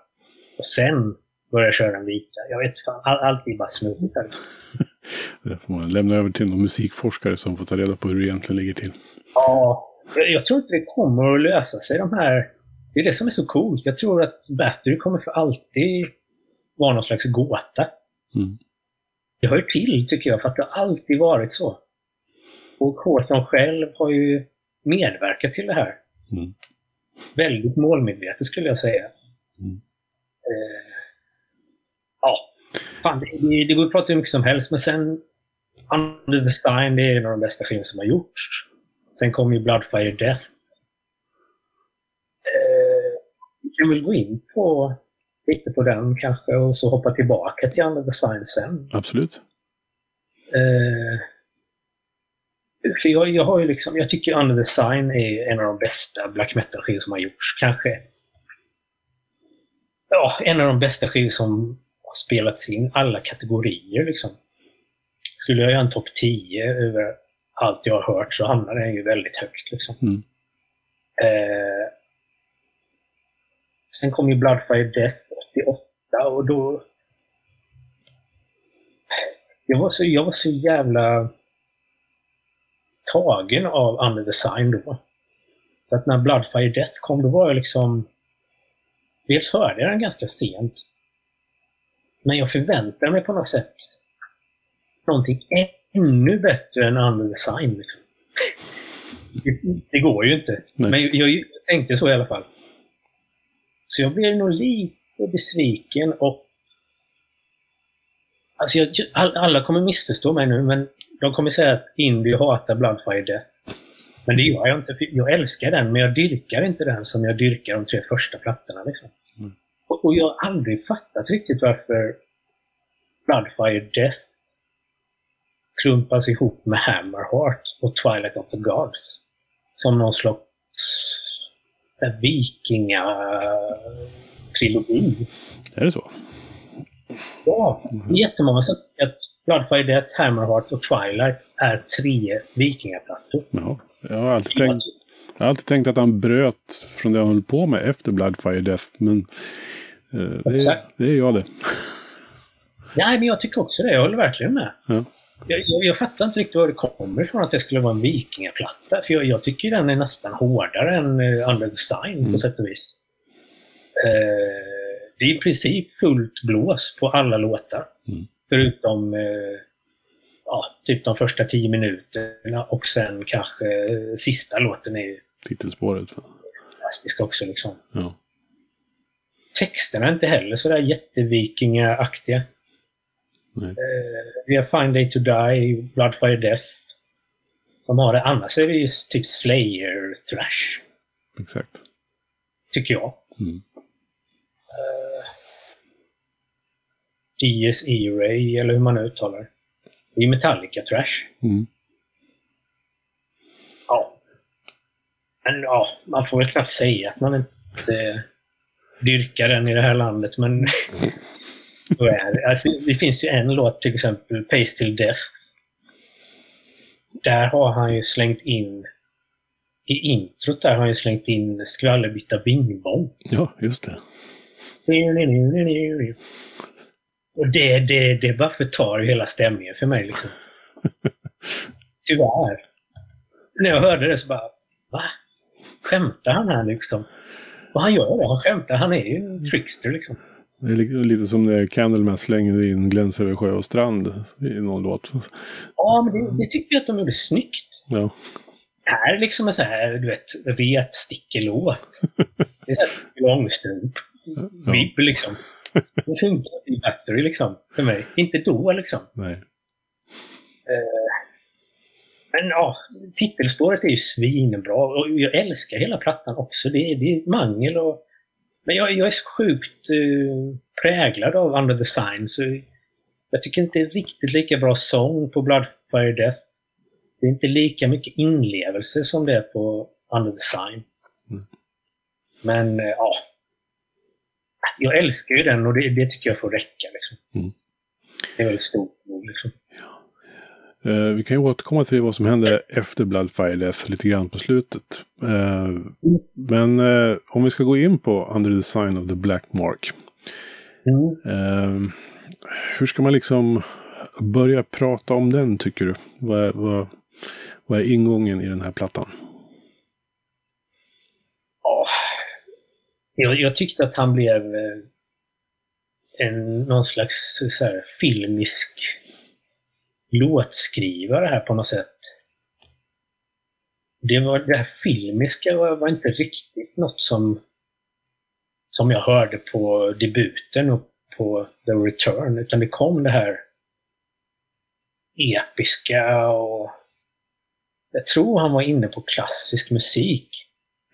Och sen börja köra en vita. Jag vet fan, all, allt är bara snurrigt. Det får man lämna över till någon musikforskare som får ta reda på hur det egentligen ligger till. Ja, jag, jag tror inte det kommer att lösa sig de här... Det är det som är så coolt. Jag tror att Battery kommer för alltid vara någon slags gåta. Mm. Det hör till, tycker jag, för att det har alltid varit så. Och Hawthorne själv har ju medverkat till det här. Mm. Väldigt målmedvetet skulle jag säga. Mm. Eh, ja, fan, det, det går att prata hur mycket som helst, men sen Under the Stein, det är en av de bästa skivorna som har gjorts. Sen kom ju Bloodfire Death. Eh, vi kan väl gå in på lite på den kanske och så hoppa tillbaka till Under the Sign sen. Absolut. Eh, för jag, jag har ju liksom, jag tycker Under the Sign är en av de bästa black metal-skivor som har gjorts. Kanske ja, en av de bästa skivor som har spelats in alla kategorier. Liksom. Skulle jag göra en topp 10 över allt jag har hört så hamnar den ju väldigt högt. Liksom. Mm. Eh, sen kom ju Bloodfire Death 88 och då... Jag var så, jag var så jävla tagen av Under Design då. Så att när Bloodfire Death kom, då var jag liksom... Dels hörde jag den ganska sent. Men jag förväntade mig på något sätt någonting ännu bättre än Under Design. Det, det, går ju inte. Nej. Men jag, jag, tänkte så i alla fall. Så jag blev nog lite besviken och... Alltså jag, alla kommer missförstå mig nu, men de kommer säga att Indy hatar Bloodfire Death. Men det gör jag inte. Jag älskar den, men jag dyrkar inte den som jag dyrkar de tre första plattorna. Liksom. Och, och, jag har aldrig fattat riktigt varför Bloodfire Death klumpas ihop med Hammerheart och Twilight of the Gods. Som någon slags vikingatrilogi. Är det så? Ja, mm. jättemånga som att Bloodfire Death, Hammerheart och Twilight är tre vikingaplattor. Ja, jag har alltid tänkt, jag har alltid tänkt att han bröt från det han höll på med efter Bloodfire Death. Men det, det är jag det. Nej, men jag tycker också det. Jag håller verkligen med. Ja. Jag, jag, jag, fattar inte riktigt var det kommer ifrån att det skulle vara en vikingaplatta. För jag, jag tycker den är nästan hårdare än uh, Under Design mm. på sätt och vis. Uh, det är i princip fullt blås på alla låtar. Mm. Förutom uh, ja, typ de första tio minuterna och sen kanske sista låten är ju... Titelspåret. Fantastisk också liksom. Ja. Texterna är inte heller sådär jättevikingaaktiga. Eh, vi har Fine Day to Die, Bloodfire Death. Som har det. Annars är det ju typ Slayer, Thrash. Exakt. Tycker jag. Mm. DS E-Ray, eller hur man uttalar det. Det är Metallica Thrash. Mm. Ja. Men ja, man får väl knappt säga att man inte dyrkar den i det här landet, men så är det. Alltså, det finns ju en låt till exempel, Pace till Death. Där har han ju slängt in i introt där har han ju slängt in skvallerbytta Bing Bong. Ja, just det. Och det, det, det bara förtar hela stämningen för mig. Liksom. Tyvärr. När jag hörde det så bara, va? Skämtar han här liksom? Och han gör det, han skämtar. Han är ju en trickster liksom. Det är li- lite som när Candlemass slängde in Gläns över sjö och strand i någon låt. Ja, men det, det tycker jag att de gjorde snyggt. Ja, Det här är liksom en så här, du vet, retstickelåt. Det är så här långstrump. ja. Vibb liksom. Det funkar i Battery liksom, för mig. Inte då liksom. nej. Men ja, titelspåret är ju svinbra och jag älskar hela plattan också. Det är, det är mangel och... Men jag, jag är så sjukt eh, präglad av Under the Sign så jag tycker inte det är riktigt lika bra sång på Bloodfire Death. Det är inte lika mycket inlevelse som det är på Under the Sign. Mm. Men eh, ja. Jag älskar ju den och det, det tycker jag får räcka. Liksom. Mm. Det är väldigt stort nog. Liksom. Eh, vi kan ju återkomma till vad som hände efter Bloodfire Death lite grann på slutet. Eh, men eh, om vi ska gå in på Under the Sign of the Black Mark. Mm. Hur ska man liksom börja prata om den tycker du? Vad är, vad, vad är ingången i den här plattan? Ja, jag, jag tyckte att han blev en, någon slags så här, filmisk låtskrivare här på något sätt. Det, var, det här filmiska var, var inte riktigt något som, som jag hörde på debuten och på The Return, utan det kom det här episka och jag tror han var inne på klassisk musik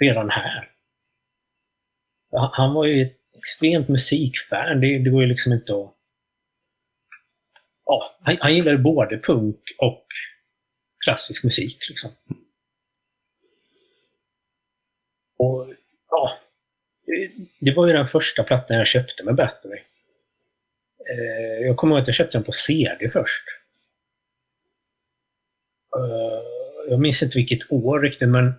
redan här. Han- var ju ett extremt musikfan. Det, det går ju liksom inte att... Ja, han, han gillade både punk och klassisk musik. Liksom. Och ja, det- var ju den första plattan jag köpte med Battery. Eh, jag kommer ihåg att jag köpte den på CD först. Eh, jag minns inte vilket år riktigt, men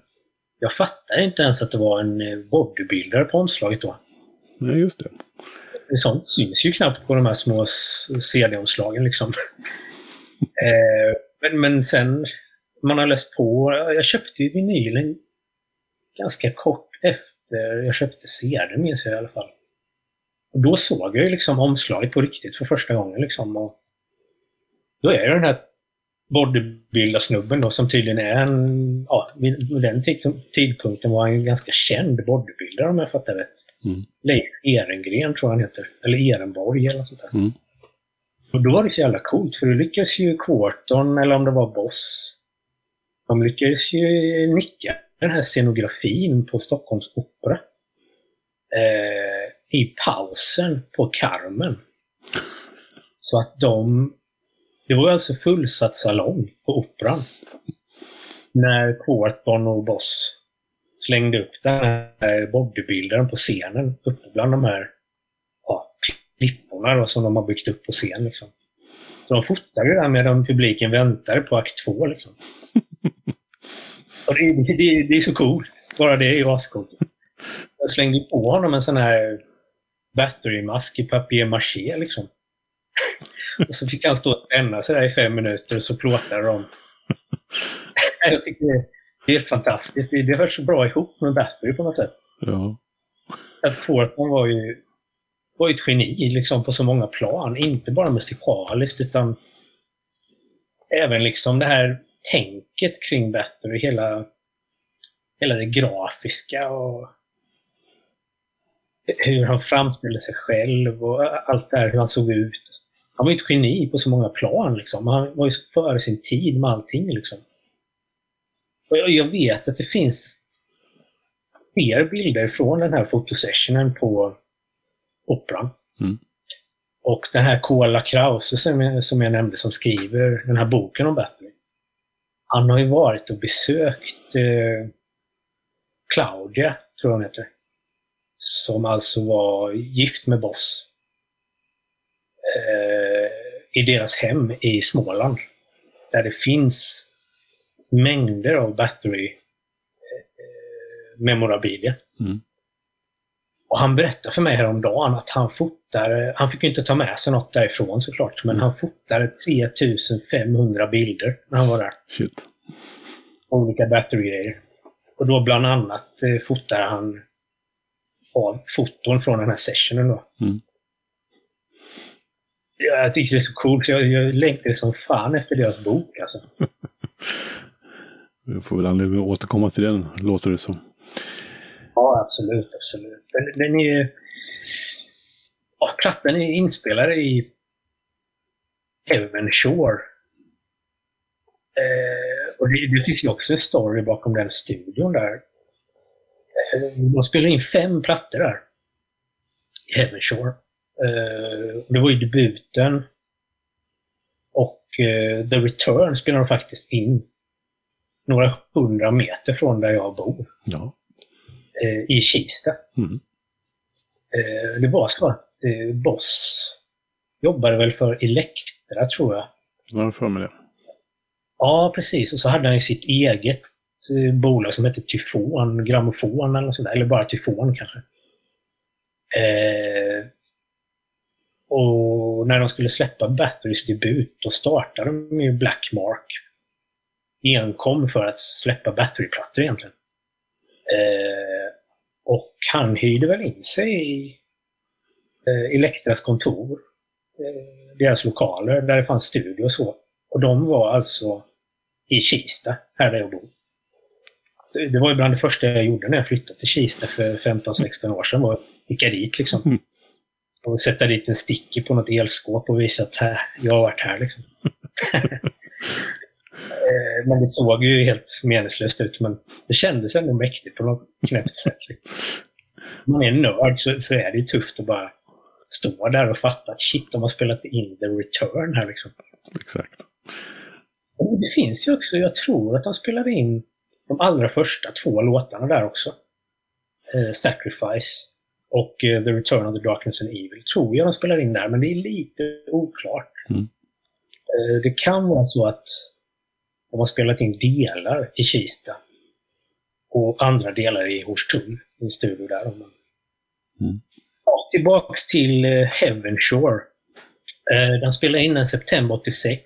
jag fattade inte ens att det var en bodybuilder på omslaget då. Nej, just det. Sånt syns ju knappt på de här små CD-omslagen liksom. eh, men, men sen, man har läst på. Jag köpte ju vinylen ganska kort efter jag köpte CD, minns jag i alla fall. Och då såg jag ju liksom omslaget på riktigt för första gången. Liksom, och då är det den här bodybuildarsnubben då som tydligen är en, ja, vid den tid- tidpunkten var han en ganska känd bodybuilder om jag fattar rätt. Mm. Leif Ehrengren tror jag han heter. Eller Ehrenborg eller något sånt där. Mm. Och då var det så jävla coolt för då lyckades ju Quarton, eller om det var Boss, de lyckades ju nicka den här scenografin på Stockholms Opera. Eh, I pausen på Carmen. Så att de... Det var alltså fullsatt salong på Operan. När Quarton och Boss slängde upp den här bodybuildern på scenen uppe bland de här ja, klipporna då, som de har byggt upp på scen. Liksom. Så de fotade det där medan publiken väntade på akt två. Liksom. Det, det, det är så coolt. Bara det är ju ascoolt. Jag slängde på honom en sån här batterymask i papier-maché. Liksom. Och så fick han stå och spänna sig där i fem minuter och så plåtade de. Jag tycker det, det är fantastiskt. Det, det hör så bra ihop med Battery på något sätt. Ja. Att Portman var ju, var ju ett geni liksom på så många plan. Inte bara musikaliskt utan även liksom det här tänket kring Battery. Hela, hela det grafiska och hur han framställde sig själv och allt det här, hur han såg ut. Han var ju ett geni på så många plan. Liksom. Han var ju före sin tid med allting. Liksom. Och jag, jag vet att det finns fler bilder från den här fotosessionen på Operan. Mm. Och den här Kola Krause som jag, som jag nämnde som skriver den här boken om Batman. Han har ju varit och besökt eh, Claudia, tror jag hon heter. Som alltså var gift med Boss. Eh, I deras hem i Småland. Där det finns mängder av Battery eh, memorabilia. Mm. Och han berättade för mig häromdagen att han fotar, han fick ju inte ta med sig något därifrån såklart, men han fotade 3500 bilder när han var där. Shit. Olika battery-grejer. Och då bland annat eh, fotar han av foton från den här sessionen då. Mm. Ja, jag tycker det är så coolt, så jag, jag längtar som fan efter deras bok alltså. Vi får väl anledning att återkomma till den, låter det som. Ja, absolut, absolut. Den, den är... Ja, plattan är inspelad i Heaven Shore. Eh, och det, det, finns ju också en story bakom den studion där. De spelade in fem plattor där. I Heaven Shore. Eh, det var ju debuten. Och eh, The Return spelade de faktiskt in några hundra meter från där jag bor. Ja. Eh, I Kista. Mm. Det var så att Boss jobbade väl för Elektra, tror jag. Jag har för mig det. Ja, precis. Och så hade han ju sitt eget bolag som hette Tyfon, Grammofon eller sådär. Eller bara Tyfon kanske. Eh, och när de skulle släppa Batterys debut, då startade de ju Blackmark enkom för att släppa batteryplattor egentligen. Eh, och han hyrde väl in sig i eh, Elektras kontor, eh, deras lokaler, där det fanns studio och så. Och de var alltså i Kista, här där jag bor. Det, var ju bland det första jag gjorde när jag flyttade till Kista för 15-16 år sedan, var att dit liksom. Mm. Och sätta dit en sticker på något elskåp och visa att här, jag har varit här liksom. Eh, men det såg ju helt meningslöst ut, men det kändes ändå mäktigt på något knäppt sätt. Liksom. Om man är nörd så, så, är det ju tufft att bara stå där och fatta att shit, de har spelat in the return här liksom. Exakt. Och det finns ju också, jag tror att de spelade in de allra första två låtarna där också. Eh, Sacrifice och eh, The Return of the Darkness and Evil tror jag de spelar in där, men det är lite oklart. Mm. Eh, det kan vara så att de har spelat in delar i Kista. Och andra delar i Hornstull, i en studio där. Mm. Ja, tillbaks till uh, Heaven Shore. Uh, den spelade in den september 86.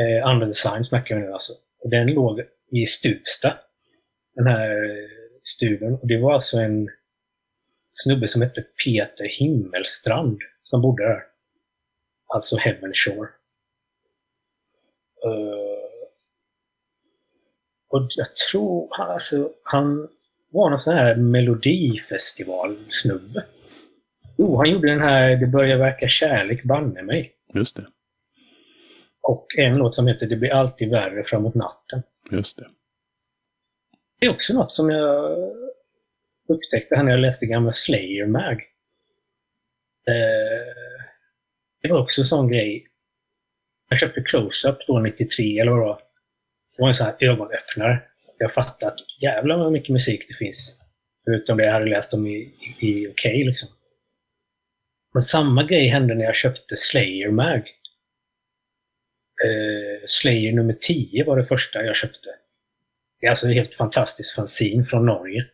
Uh, Under the Sign snackar vi nu alltså. Den låg i Stuvsta. Den här uh, studion. Och det var alltså en snubbe som hette Peter Himmelstrand som bodde där. Alltså Heaven Shore. Uh, och jag tror, alltså, han var någon sån här melodifestivalsnubbe. Jo, han gjorde den här Det börjar verka kärlek banne mig. Just det. Och en låt som heter Det blir alltid värre framåt natten. Just det. Det är också något som jag upptäckte här när jag läste gamla Slayer Mag. Eh, det var också en sån grej jag köpte Close-Up då 93 eller vad det var. Det var en sån här ögonöppnare. Jag fattade att jävlar vad mycket musik det finns. Förutom det jag hade läst om i, i, i OK liksom. Men samma grej hände när jag köpte Slayer Mag. Uh, Slayer nummer 10 var det första jag köpte. Det är alltså ett helt fantastiskt fanzine från Norge.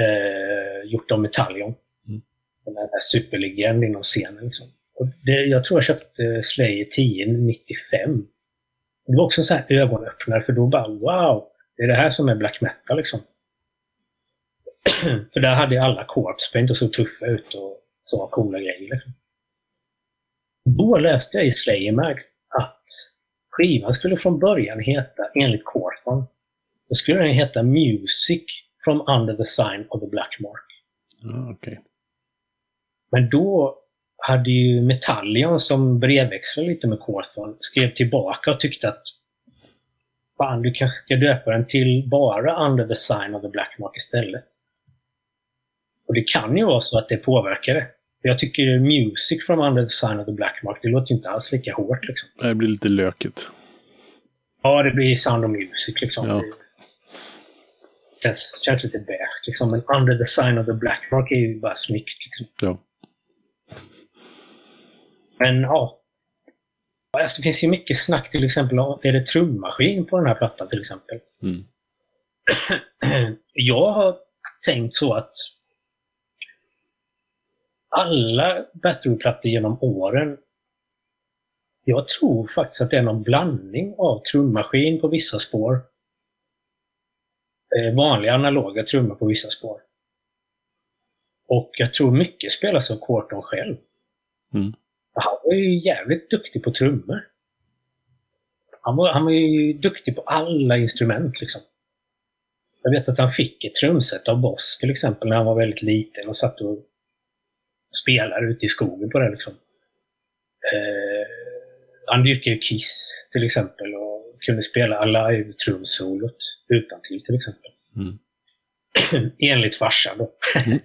Uh, gjort av Metallion. Mm. Den här superlegend inom scenen. Liksom. Och det, jag tror jag köpte Slayer 1095. Det var också en sån här ögonöppnare för då bara wow, det är det här som är black metal liksom. för där hade alla corpse paint och såg tuffa ut och så coola grejer. Liksom. Då läste jag i Slayer Mag att skivan skulle från början heta, enligt Corthon, då skulle den heta Music from Under the Sign of the Black Mark. Ja, okej. Men då hade ju Metallion som brevväxlade lite med Cawthon skrev tillbaka och tyckte att fan, du kanske ska döpa den till bara Under the Sign of the Black Mark istället. Och det kan ju vara så att det påverkar det. Jag tycker Music from Under the Sign of the Black Mark, det låter inte alls lika hårt liksom. Det blir lite lökigt. Ja, det blir Sound of Music liksom. Ja. Känns, känns lite beige liksom. Men Under the Sign of the Black Mark är ju bara snyggt liksom. Ja. Men ja. Alltså, det finns ju mycket snack till exempel om, är det trummaskin på den här plattan till exempel? Mm. Jag har tänkt så att alla Battery-plattor genom åren jag tror faktiskt att det är någon blandning av trummaskin på vissa spår. Eh, vanliga analoga trummor på vissa spår. Och jag tror mycket spelas av Quarton själv. Mm. Han var ju jävligt duktig på trummor. Han var, han var ju duktig på alla instrument liksom. Jag vet att han fick ett trumset av Boss till exempel när han var väldigt liten och satt och spelade ute i skogen på det liksom. Eh, han dyrkade Kiss till exempel och kunde spela live trumsolot utan till till exempel. Mm. Enligt farsan då. Mm.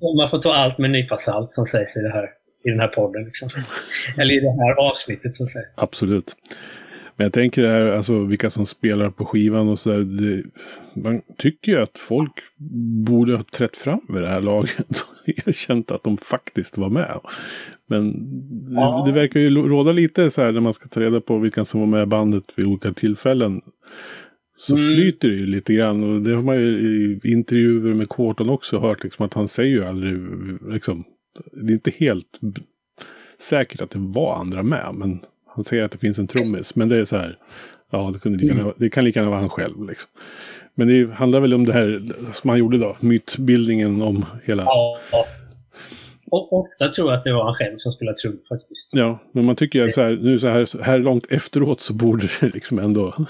Man får ta allt med en nypa salt som sägs i, det här, i den här podden. Liksom. Eller i det här avsnittet så att säga. Absolut. Men jag tänker det här, alltså vilka som spelar på skivan och sådär. Man tycker ju att folk borde ha trätt fram vid det här laget och erkänt att de faktiskt var med. Men det, Ja. det verkar ju råda lite så här när man ska ta reda på vilka som var med i bandet vid olika tillfällen. Så Mm. flyter det ju lite grann och det har man ju i intervjuer med Quarton också hört liksom att han säger ju aldrig liksom. Det är inte helt säkert att det var andra med men han säger att det finns en trummis. Men det är så här. Ja, det, kunde lika Mm. det kan lika gärna vara han själv. Liksom. Men det handlar väl om det här som han gjorde då. Mytbildningen om hela... Ja. Ja. Och ofta tror jag att det var han själv som spelade trummor faktiskt. men man tycker att så här, nu så här, så här långt efteråt så borde det liksom ändå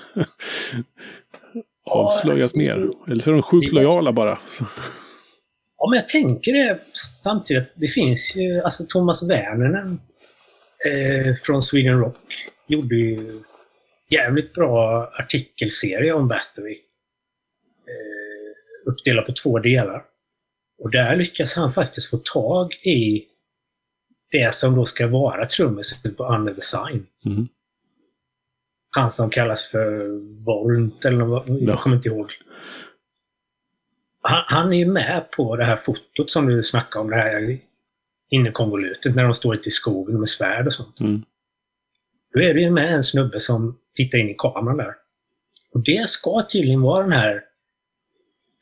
avslöjas alltså, mer. Eller så är de sjukt lojala bara. Så. Ja, men jag tänker det samtidigt. Det finns ju, alltså Thomas Wernernen eh, från Sweden Rock gjorde ju jävligt bra artikelserie om Battery. Eh, uppdelad på två delar. Och där lyckas han faktiskt få tag i det som då ska vara trummisen på Under the Sign. Mm. Han som kallas för Volt eller något, Ja. jag kommer inte ihåg. Han, han är ju med på det här fotot som du snackade om, det här innekonvolutet när de står ute i skogen med svärd och sånt. Mm. Då är det ju med en snubbe som tittar in i kameran där. Och det ska tydligen vara den här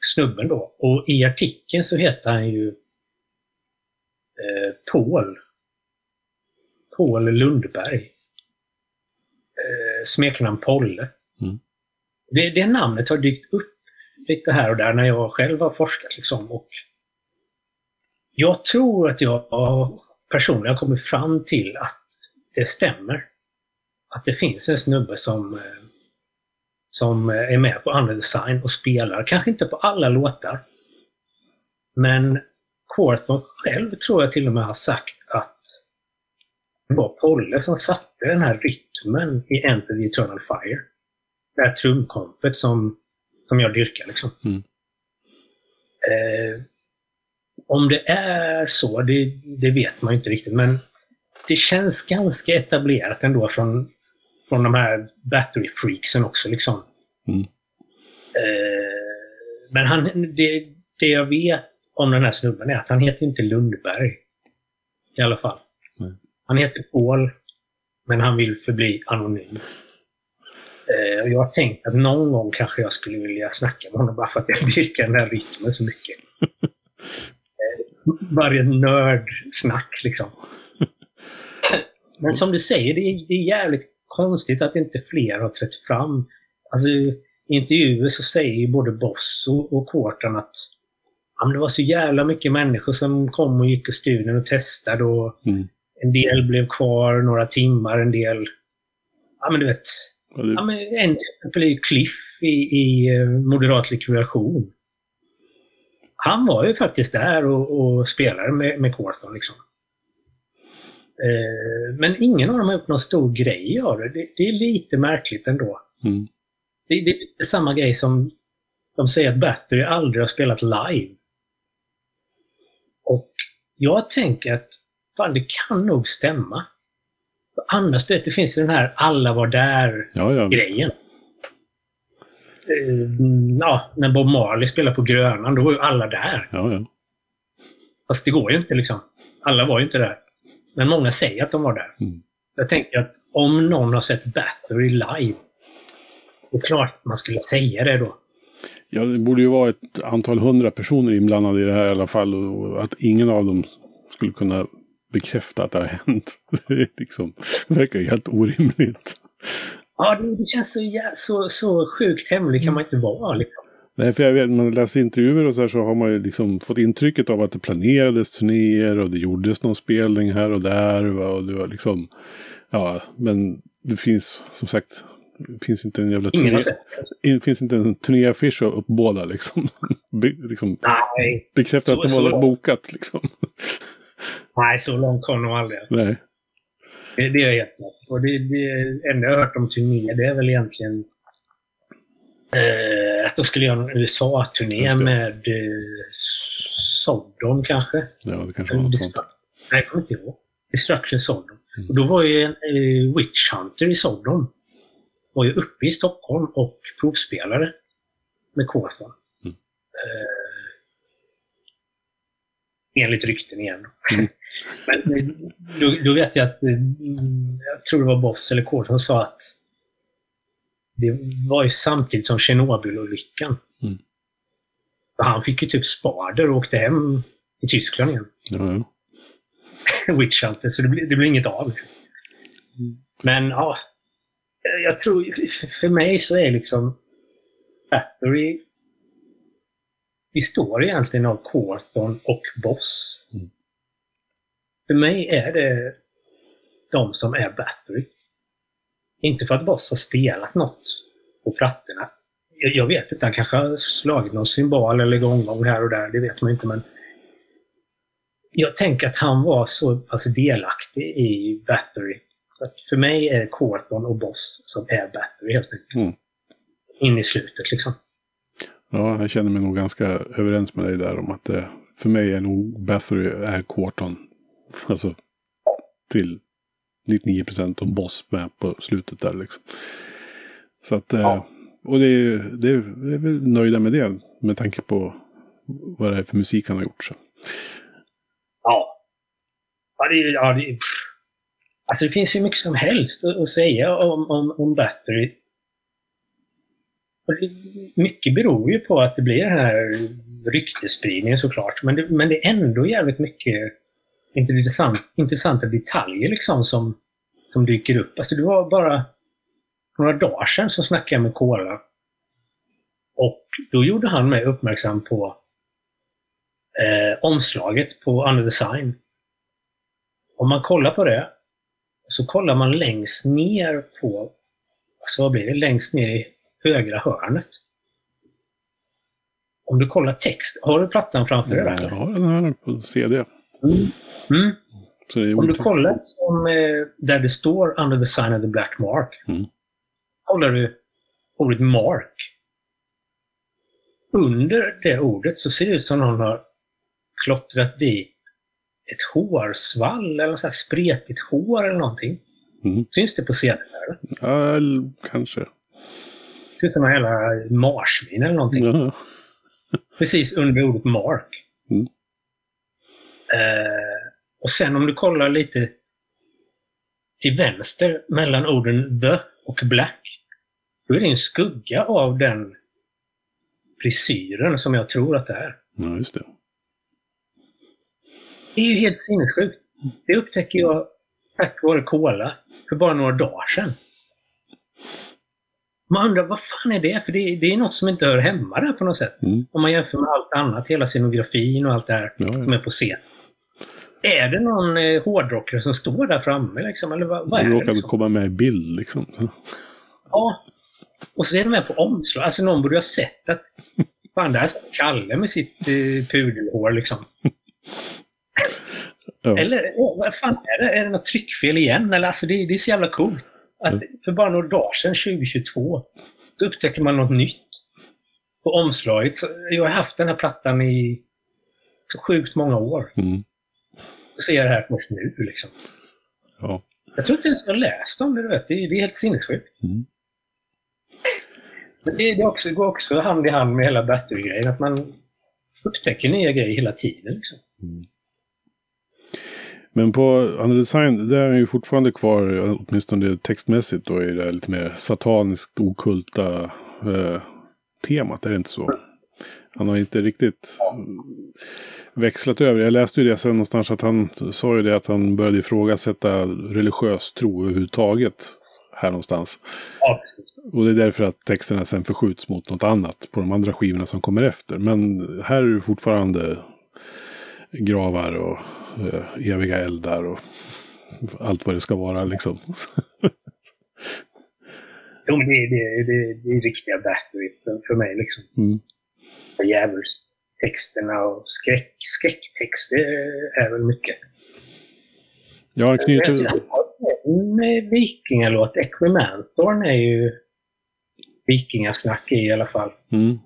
snubben då. Och i artikeln så heter han ju eh, Paul. Paul Lundberg. Eh, smeknamn Polle. Mm. Det, det namnet har dykt upp lite här och där när jag själv har forskat. Liksom. Och jag tror att jag personligen har kommit fram till att det stämmer. Att det finns en snubbe som, eh, som eh, är med på Under Design och spelar. Kanske inte på alla låtar. Men Quarton själv tror jag till och med har sagt att det var Polle som satte den här rytmen i Enter the Eternal Fire. Det här trumkompet som, som jag dyrkar liksom. Mm. Eh, om det är så, det, det vet man inte riktigt. Men det känns ganska etablerat ändå från, från de här battery freaksen också. Liksom. Mm. Eh, men han, det, det jag vet om den här snubben är att han heter inte Lundberg. I alla fall. Nej. Han heter Paul, men han vill förbli anonym. Eh, och jag har tänkt att någon gång kanske jag skulle vilja snacka med honom bara för att jag dyrkar den här rytmen så mycket. eh, varje nördsnack liksom. Men som du säger, det är, det är jävligt konstigt att inte fler har trätt fram. Alltså, I intervjuer så säger ju både Boss och, och Quartan att ja, men det var så jävla mycket människor som kom och gick i studion och testade och Mm. en del blev kvar några timmar, en del... Ja men du vet. Ja, men en till exempel är ju Cliff i, i eh, Moderat likvidation. han var ju faktiskt där och, och spelade med, med Corton. Liksom. Eh, men ingen av dem har gjort någon stor grej av det. det. Det, är lite märkligt ändå. Mm. Det, det, är samma grej som de säger att Battery aldrig har spelat live. Och jag tänker att fan, det kan nog stämma. För annars, det finns ju den här alla var där-grejen. Ja, ja, Eh, ja, när Bob Marley spelade på Grönan, då var ju alla där. Ja, ja. Fast det går ju inte liksom. Alla var ju inte där. Men många säger att de var där. Mm. Jag tänker att om någon har sett Battery live, det är klart man skulle säga det då. Ja, det borde ju vara ett antal hundra personer inblandade i det här i alla fall. Och att ingen av dem skulle kunna bekräfta att det har hänt. Det, liksom, det verkar ju helt orimligt. Ja, det, känns så, så, så sjukt hemlig kan man inte vara. Liksom. Nej, för jag vet, man läser intervjuer och så här så har man ju liksom fått intrycket av att det planerades turnéer och det gjordes någon spelning här och där. va, Och det var liksom, ja, men det finns som sagt, det finns inte en jävla turné, det finns inte en turnéaffisch att uppbåda liksom. Be, liksom Nej, att det var bokat liksom. nej, så långt kom de aldrig. Alltså. Nej. Det, det är jag helt säker på. Det, det enda jag har hört om turné, det är väl egentligen eh, de skulle göra en USA-turné med eh, Sodom kanske. Ja, det kanske var något sånt. Nej, jag kommer inte ihåg. Destruction Sodom. Mm. Och då var ju en eh, Witch Hunter i Sodom. Var ju uppe i Stockholm och provspelade med Kårfan. Mm. Eh, enligt rykten igen. Mm. Men eh, då, då vet jag att, eh, jag tror det var Boss eller Kårfan som sa att det var ju samtidigt som Tjernobylolyckan. Mm. Han fick ju typ spader och åkte hem i Tyskland igen. Ja, ja. Witch Hunter, så det blir, det blir inget av. Liksom. Men ja, jag tror, för- för mig så är liksom Battery består egentligen av Corton och Boss. Mm. För mig är det de som är Battery. Inte för att Boss har spelat något på plattorna. Jag, jag vet inte, han kanske har slagit någon symbol eller gongong här och där, det vet man inte. Men jag tänker att han var så pass delaktig i Battery. Så att för mig är det Corton och Boss som är Battery helt enkelt. Mm. In i slutet liksom. ja, jag känner mig nog ganska överens med dig där om att det, för mig är nog Bathory är Quarton. Alltså till 99 procent och Boss med på slutet där liksom. Så att, eh, Ja. och det är, det är, jag är väl nöjda med det med tanke på vad det är för musik han har gjort. Så. Ja. Ja, det, ja det, alltså det finns ju mycket som helst att, att säga om, om, om Battery. Och det, mycket beror ju på att det blir den här ryktesspridningen såklart. Men det, men det är ändå jävligt mycket intressant, intressanta detaljer liksom som, som dyker upp. Alltså det var bara några dagar sedan så snackade jag med Kola. Och då gjorde han mig uppmärksam på eh, omslaget på Under Design. Om man kollar på det så kollar man längst ner på, alltså vad blir det, längst ner i högra hörnet. Om du kollar text, har du plattan framför dig? Jag har den här på CD. Mm. Mm. Om du kollar som, eh, där det står Under the sign of the black mark. Mm. Kollar du ordet mark. Under det ordet så ser det ut som någon har klottrat dit ett hårsvall eller så här spretigt hår eller någonting. Mm. Syns det på scenen? Eller? Ja, kanske. Det ser ut som en jävla marsvin eller någonting. Ja. Precis under ordet mark. Eh, och sen om du kollar lite till vänster mellan orden the och black. Då är det en skugga av den frisyren som jag tror att det är. ja, just det. Det är ju helt sinnessjukt. Det upptäcker jag tack vare Cola för bara några dagar sedan. Man undrar vad fan är det? För det, det är något som inte hör hemma där på något sätt. Mm. Om man jämför med allt annat, hela scenografin och allt det här Ja, som ja. är på scen. Är det någon eh, hårdrockare som står där framme liksom? Eller vad, vad är det? Liksom? komma med i bild liksom. Ja. Och så är de med på omslag. Alltså någon borde ha sett att Fan, där står Kalle med sitt eh, pudelhår liksom. Ja. Eller åh, vad fan är det? Är det något tryckfel igen? Eller, alltså, det, det är så jävla coolt. Att För bara några dagar sedan, 2022, så upptäcker man något nytt. På omslaget. Så jag har haft den här plattan i så sjukt många år. Mm. Ser det här först nu. Liksom. Ja. Jag tror inte ens jag läst om det. Du vet. Det, är, det är helt sinnessjukt. Mm. Men det, det, också, det går också hand i hand med hela battery-grejen. Att man upptäcker nya grejer hela tiden. Liksom. Men på Under Design, där är han ju fortfarande kvar, åtminstone textmässigt då, i det lite mer sataniskt okulta eh, temat. Är det inte så? Han har inte riktigt växlat över. Jag läste ju det sen någonstans att han sa ju det att han började ifrågasätta religiös tro överhuvudtaget. Här någonstans. Ja. Och det är därför att texterna sen förskjuts mot något annat på de andra skivorna som kommer efter. Men här är det fortfarande gravar och eh, eviga eldar och allt vad det ska vara liksom. Jo, men det, det, det, det är riktiga battery för, för mig. Liksom. Mm. Djävulstexterna och skräck, skräcktexter är väl mycket. Jag har Jag knutit... har en vikingalåt. Equimantorn är ju vikingasnack i, i alla fall. Mm.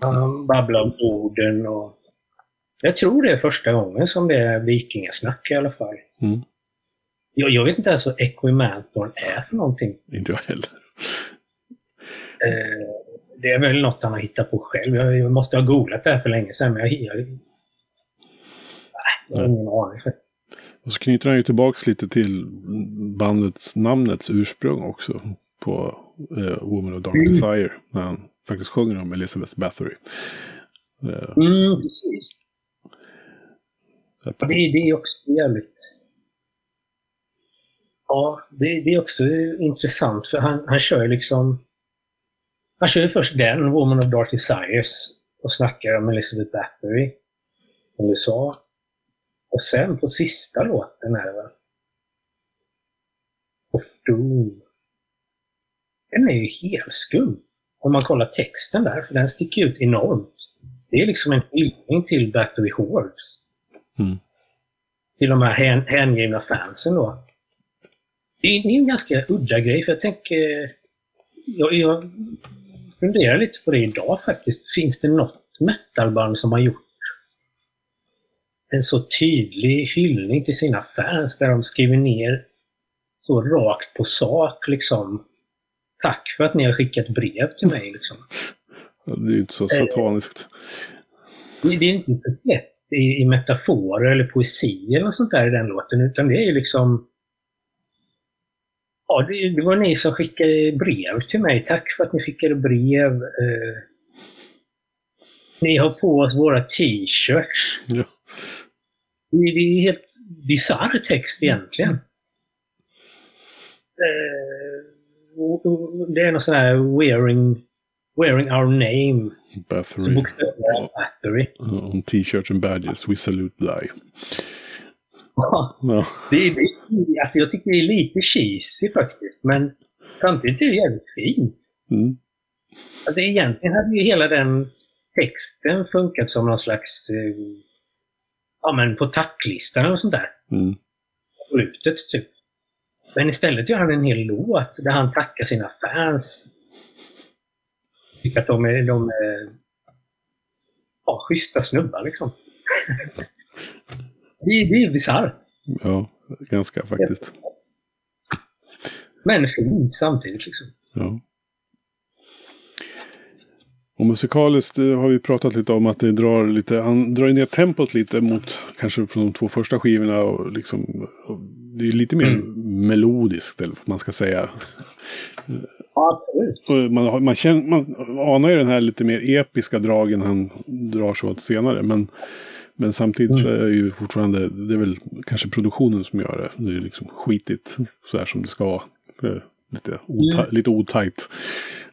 Han babblar om orden och... Jag tror det är första gången som det är vikingasnack i alla fall. Mm. Jag, jag vet inte ens vad Equimantorn är för någonting. Inte jag heller. Eh, det är väl något han har hittat på själv. Jag, jag måste ha googlat det här för länge sedan, men jag, jag, nej, jag har ingen aning. Och så knyter han ju tillbaks lite till bandets namnets ursprung också. På eh, Woman of Dark Mm. Desire. När han faktiskt sjunger om Elizabeth Bathory. Eh, Mm, precis. Det, det är också jävligt... Ja, det, det är också intressant för han, han kör liksom... Han kör först den, Woman of Dark Desires, och snackar om Elizabeth Bathory, som du sa. Och sen på sista låten är det väl? Of Doom. Den är ju helt skum. Om man kollar texten där, för den sticker ut enormt. Det är liksom en hyllning till Bathory Hordes. Mm. Till de här hän, hängivna fansen då. Det är, det är en ganska udda grej, för jag tänker... Jag, jag funderar lite på det idag faktiskt. Finns det något metalband som har gjort en så tydlig hyllning till sina fans där de skriver ner så rakt på sak liksom. Tack för att ni har skickat brev till mig. Liksom. det är ju inte så sataniskt. Det är inte förklätt i, i metaforer eller poesi eller sånt där i den låten, utan det är ju liksom... Ja, det, var ni som skickade brev till mig. Tack för att ni skickade brev. Eh, ni har på oss våra t-shirts. Ja. Det, det är helt bisarr text egentligen. Eh, det är någon sån här wearing, wearing our name. Bathory. bokstäverna battery. On t-shirts and badges, we salute thy. Ja, det, är- alltså jag tycker det är lite cheesy faktiskt, men samtidigt är det jävligt fint. Mm. Alltså egentligen hade ju hela den texten funkat som någon slags... Eh, ja men på tacklistan eller sånt där. Mm. Slutet typ. Men istället gör han en hel låt där han tackar sina fans. Tycker att de är, de är ja, schyssta snubbar liksom. det, det är bisarrt. Ja, ganska faktiskt. Men fint samtidigt liksom. Ja. Och musikaliskt eh, har vi pratat lite om att det drar, lite, han drar ner tempot lite mot kanske från de två första skivorna. Och liksom, och det är lite mer Mm. melodiskt, eller vad man ska säga. Ja, absolut. Man, man, känner, man anar ju den här lite mer episka dragen han drar sig åt senare. Men, men samtidigt så är det ju fortfarande, det är väl kanske produktionen som gör det. Det är ju liksom skitigt så här som det ska vara. Lite, ota, lite otajt.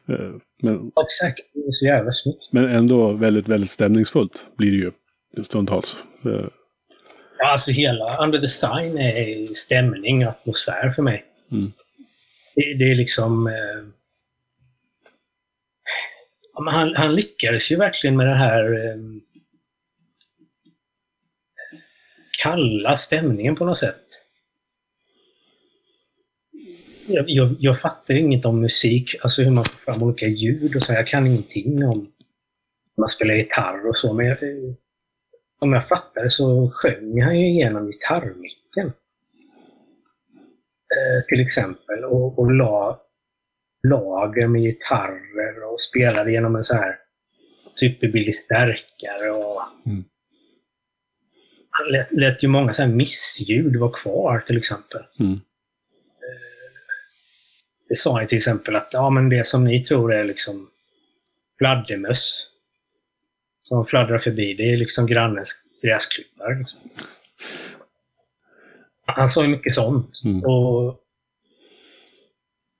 Eh, Men, Exakt. Det är så jävla snyggt. men ändå väldigt, väldigt stämningsfullt blir det ju stundtals. Eh, Ja, alltså hela Under the Sign är stämning och atmosfär för mig. Mm. Det, det är liksom... Eh, han, han, lyckades ju verkligen med det här eh, kalla stämningen på något sätt. Jag, jag, jag fattar inget om musik, alltså hur man får fram olika ljud och så. Jag kan ingenting om man spelar gitarr och så, men jag, eh, om jag fattar det så sjöng han ju igenom gitarrmicken. Eh, till exempel, och, och la lager med gitarrer och spelade genom en så här superbillig stärkare. Och mm. Lät, lät ju många så här missljud vara kvar till exempel. Mm. Det sa han till exempel att ja, men det som ni tror är liksom fladdermöss som fladdrar förbi, det är liksom grannens gräsklippare. Liksom. Han sa ju mycket sånt. Mm. Och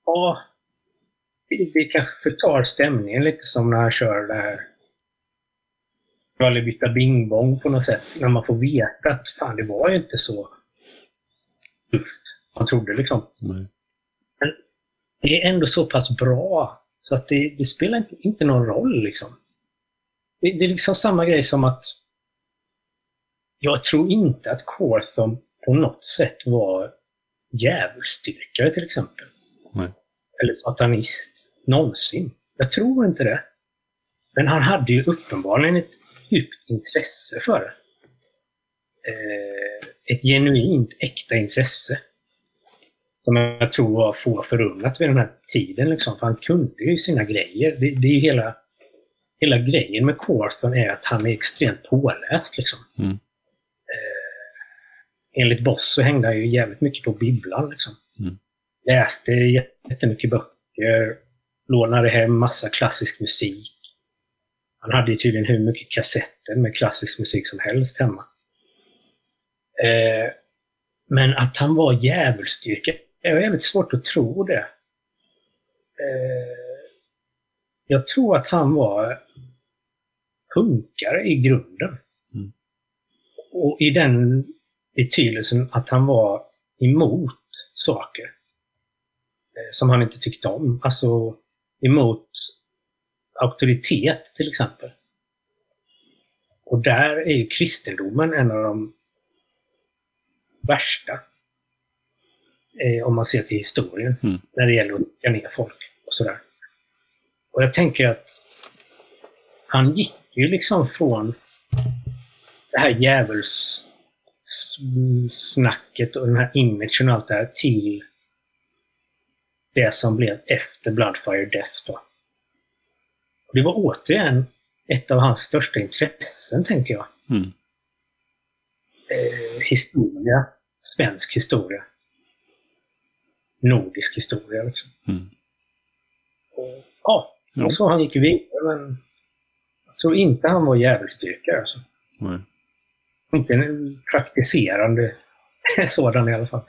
ja, det kanske förtar stämningen lite som när han kör det här Rallybytta Bing Bong på något sätt. När man får veta att fan, det var ju inte så tufft. Man trodde liksom. Nej. Men det är ändå så pass bra så att det, det spelar inte, inte någon roll liksom. Det, det, är liksom samma grej som att jag tror inte att Cortham på något sätt var djävulsdyrkare till exempel. Nej. Eller satanist någonsin. Jag tror inte det. Men han hade ju uppenbarligen ett djupt intresse för det. Eh, ett genuint, äkta intresse. Som jag tror var få förunnat vid den här tiden. Liksom. För han kunde ju sina grejer. Det, det är hela, hela grejen med Corthon är att han är extremt påläst. Liksom. Mm. Eh, enligt Boss så hängde han ju jävligt mycket på bibblan. Liksom. Mm. Läste jättemycket böcker lånade hem massa klassisk musik. Han hade ju tydligen hur mycket kassetter med klassisk musik som helst hemma. Eh, men att han var djävulsdyrkare, det är väldigt svårt att tro det. Eh, jag tror att han var punkare i grunden. Mm. Och i den betydelsen att han var emot saker eh, som han inte tyckte om. Alltså emot auktoritet till exempel. Och där är ju kristendomen en av de värsta. Eh, om man ser till historien. Mm. När det gäller att trycka ner folk och sådär. Och jag tänker att han gick ju liksom från det här djävulssnacket och den här imagen och allt det här till det som blev efter Bloodfire Death. Då. Och det var återigen ett av hans största intressen, tänker jag. Mm. Eh, historia. Svensk historia. Nordisk historia. Liksom. Mm. Och, ja, ja. så han gick vidare, men jag tror inte han var djävulsdyrkare. Alltså. Nej. Inte en praktiserande sådan i alla fall.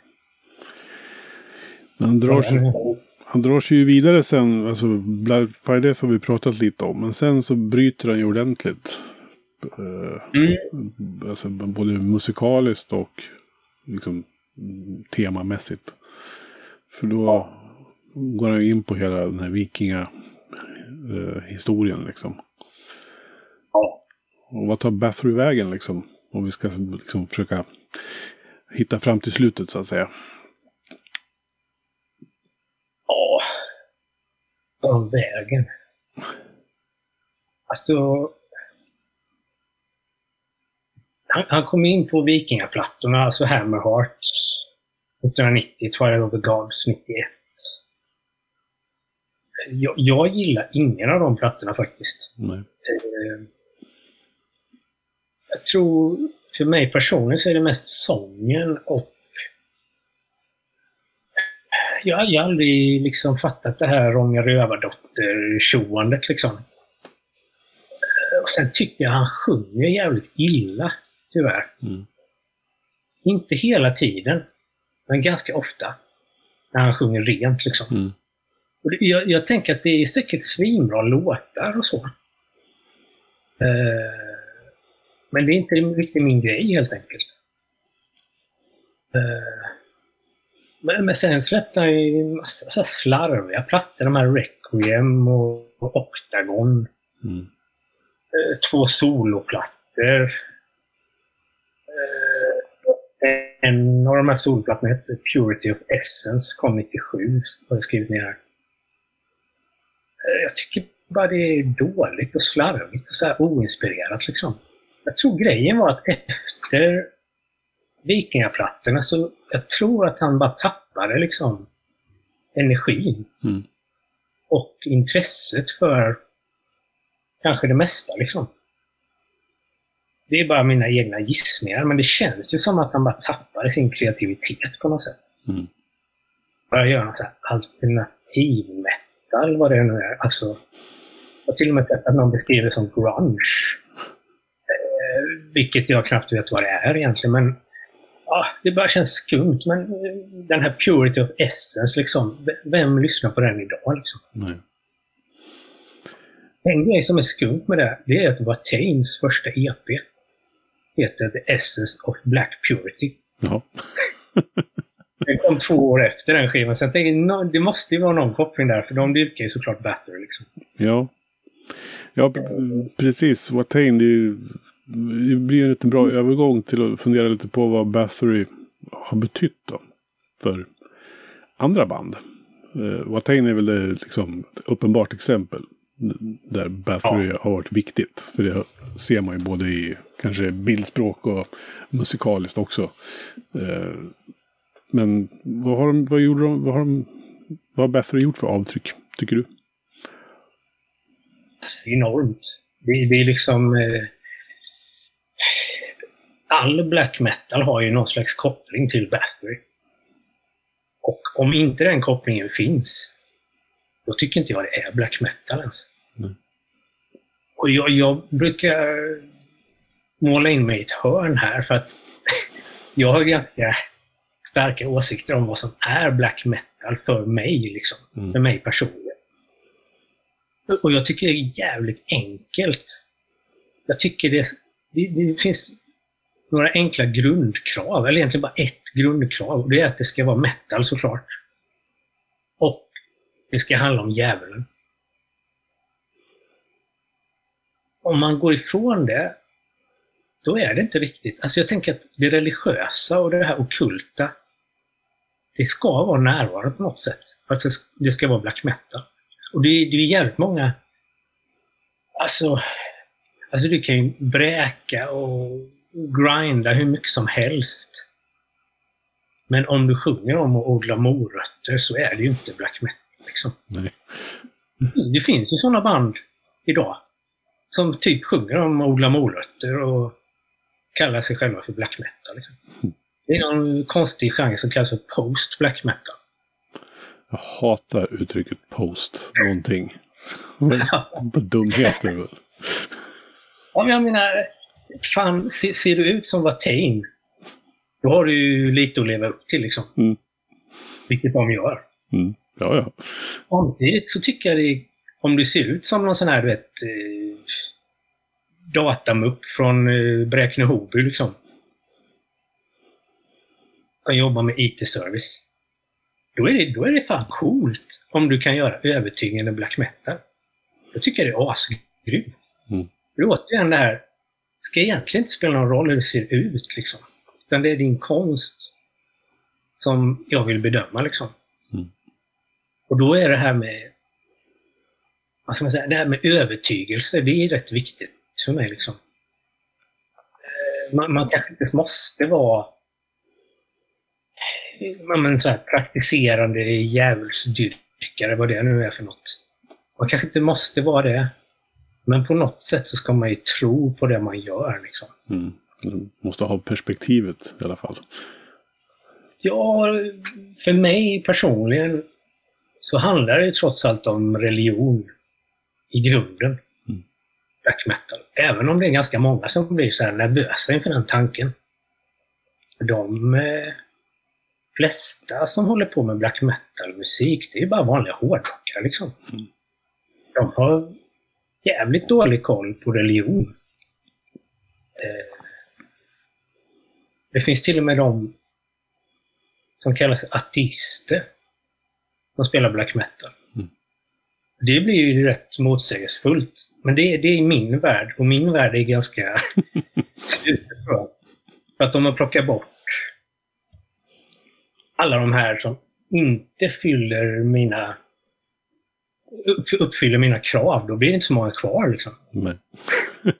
Han drar, sig, han drar sig ju vidare sen, alltså Black Friday har vi pratat lite om, men sen så bryter han ju ordentligt. Eh, mm. Alltså både musikaliskt och liksom temamässigt. För då ja. går han in på hela den här vikingahistorien eh, liksom. Ja. Och vad tar Bathory vägen liksom? Om vi ska liksom försöka hitta fram till slutet så att säga. Av vägen. Alltså... Han, han kom in på vikingaplattorna, alltså Hammerheart 1990, Twilight of the Gods 91. Jag, jag gillar ingen av de plattorna faktiskt. Nej. Eh, jag tror, för mig personligen så är det mest sången och jag har aldrig liksom fattat det här Ronja Rövardotter-tjoandet liksom. Och sen tycker jag han sjunger jävligt illa, tyvärr. Mm. Inte hela tiden, men ganska ofta. När han sjunger rent liksom. Mm. Och det, jag, jag, tänker att det är säkert svinbra låtar och så. Uh, men det är inte riktigt min grej helt enkelt. Uh, men, men sen släppte han ju en massa så slarviga plattor. De här Requiem och, och Octagon. Mm. Eh, två soloplattor. Eh, en av de här soloplattorna hette Purity of Essence, kom 97, har jag skrivit ner här. Eh, Jag tycker bara det är dåligt och slarvigt och så här oinspirerat liksom. Jag tror grejen var att efter Vikingaplattorna så jag tror att han bara tappade liksom energin Mm. och intresset för kanske det mesta liksom. Det är bara mina egna gissningar, men det känns ju som att han bara tappade sin kreativitet på något sätt. Mm. Började göra någon så här alternativ metal, vad det nu är. Alltså, jag har till och med sett att någon beskriver det som grunge. Eh, vilket jag knappt vet vad det är egentligen, men ja, det bara känns skumt. Men eh, den här Purity of Essence, liksom, vem lyssnar på den idag? Liksom? Nej. En grej som är skumt med det, det är att det var Tains första EP. Heter The Essence of Black Purity. Ja. Den kom två år efter den skivan, så jag tänker, nå- det måste ju vara någon koppling där, för de dyrkar ju såklart Battery. Liksom. Ja. Ja, precis. Watain, det, är ju- det blir en liten bra övergång till att fundera lite på vad Bathory har betytt då. För andra band. Uh, Watain är väl det, liksom, ett uppenbart exempel. Där Bathory har varit viktigt. För det ser man ju både i kanske bildspråk och musikaliskt också. Eh, men vad har de, vad gjorde de, vad har de, vad har Bathory gjort för avtryck, tycker du? Alltså, enormt. Det, det är liksom... Eh, all black metal har ju någon slags koppling till Battery. Och om inte den kopplingen finns, då tycker inte jag det är black metal ens. Nej. Och jag, jag brukar måla in mig i ett hörn här för att jag har ganska starka åsikter om vad som är black metal för mig, liksom. Mm. För mig personligen. Och jag tycker det är jävligt enkelt. Jag tycker det, det, det finns några enkla grundkrav, eller egentligen bara ett grundkrav. Och det är att det ska vara metal såklart. Och det ska handla om djävulen. Om man går ifrån det, då är det inte riktigt. Alltså jag tänker att det religiösa och det här okulta, det ska vara närvarande på något sätt. Alltså det ska vara black metal. Och det, är- det är jävligt många... Alltså, alltså du kan ju bräka och grinda hur mycket som helst. Men om du sjunger om att odla morötter så är det ju inte black metal. Liksom. Det finns ju sådana band idag som typ sjunger om att odla morötter och kallar sig själva för black metal. Liksom. Det är någon konstig genre som kallas för post black metal. Jag hatar uttrycket post någonting. Dumheter väl. Ja, men jag menar, fan, se, ser du ut som Watain, då har du ju lite att leva upp till liksom. Mm. Vilket de gör. Mm. Ja, ja. Samtidigt så tycker jag det, om du ser ut som någon sån här, du vet, eh, datamupp från eh, Bräkne-Hoby liksom. Kan jobba med IT-service. Då är, det, då är det fan coolt om du kan göra övertygande black metal. Då tycker jag det är asgrymt. Mm. Det är återigen det här, ska egentligen inte spela någon roll hur det ser ut liksom. Utan det är din konst som jag vill bedöma liksom. Mm. Och då är det här med vad ska man säga, det här med övertygelse, det är rätt viktigt för mig. Liksom. Eh, Man, man kanske inte måste vara men, så här, praktiserande djävulsdyrkare, vad det nu är för något. Man kanske inte måste vara det. Men på något sätt så ska man ju tro på det man gör. Liksom. Mm. Du måste ha perspektivet i alla fall. Ja, för mig personligen så handlar det trots allt om religion i grunden. Mm. Black metal. Även om det är ganska många som blir så här nervösa inför den tanken. De eh, flesta som håller på med black metal-musik, det är bara vanliga hårdrockare liksom. Mm. De har jävligt dålig koll på religion. Eh, det finns till och med de som kallar sig ateister som spelar black metal. Mm. Det blir ju rätt motsägelsefullt. Men det, det är min värld och min värld är ganska sluten För att de har plockat bort alla de här som inte fyller mina uppfyller mina krav, då blir det inte så många kvar. Liksom. Nej.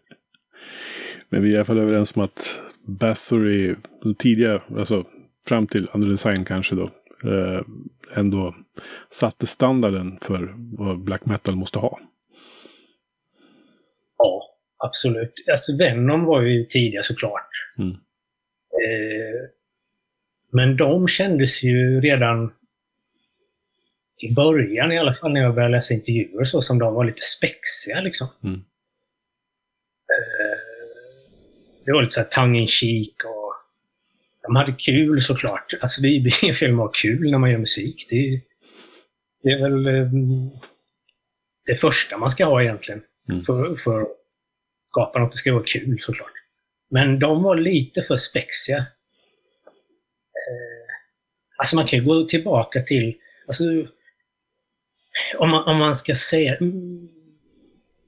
Men vi är i alla fall överens om att Bathory, tidiga, alltså fram till Design kanske då, eh, ändå satte standarden för vad black metal måste ha. Ja, absolut. Alltså Venom var ju tidiga såklart. Mm. Eh, men de kändes ju redan i början i alla fall när jag började läsa intervjuer så som de var lite spexiga liksom. Mm. Eh, det var lite såhär tongue in cheek och de hade kul såklart. Alltså det blir fel med att ha kul när man gör musik. Det är, det är väl eh, det första man ska ha egentligen. Mm. För, för att skapa något, det ska vara kul såklart. Men de var lite för spexiga. Eh, alltså man kan ju gå tillbaka till, alltså om man, om man ska säga... Mm,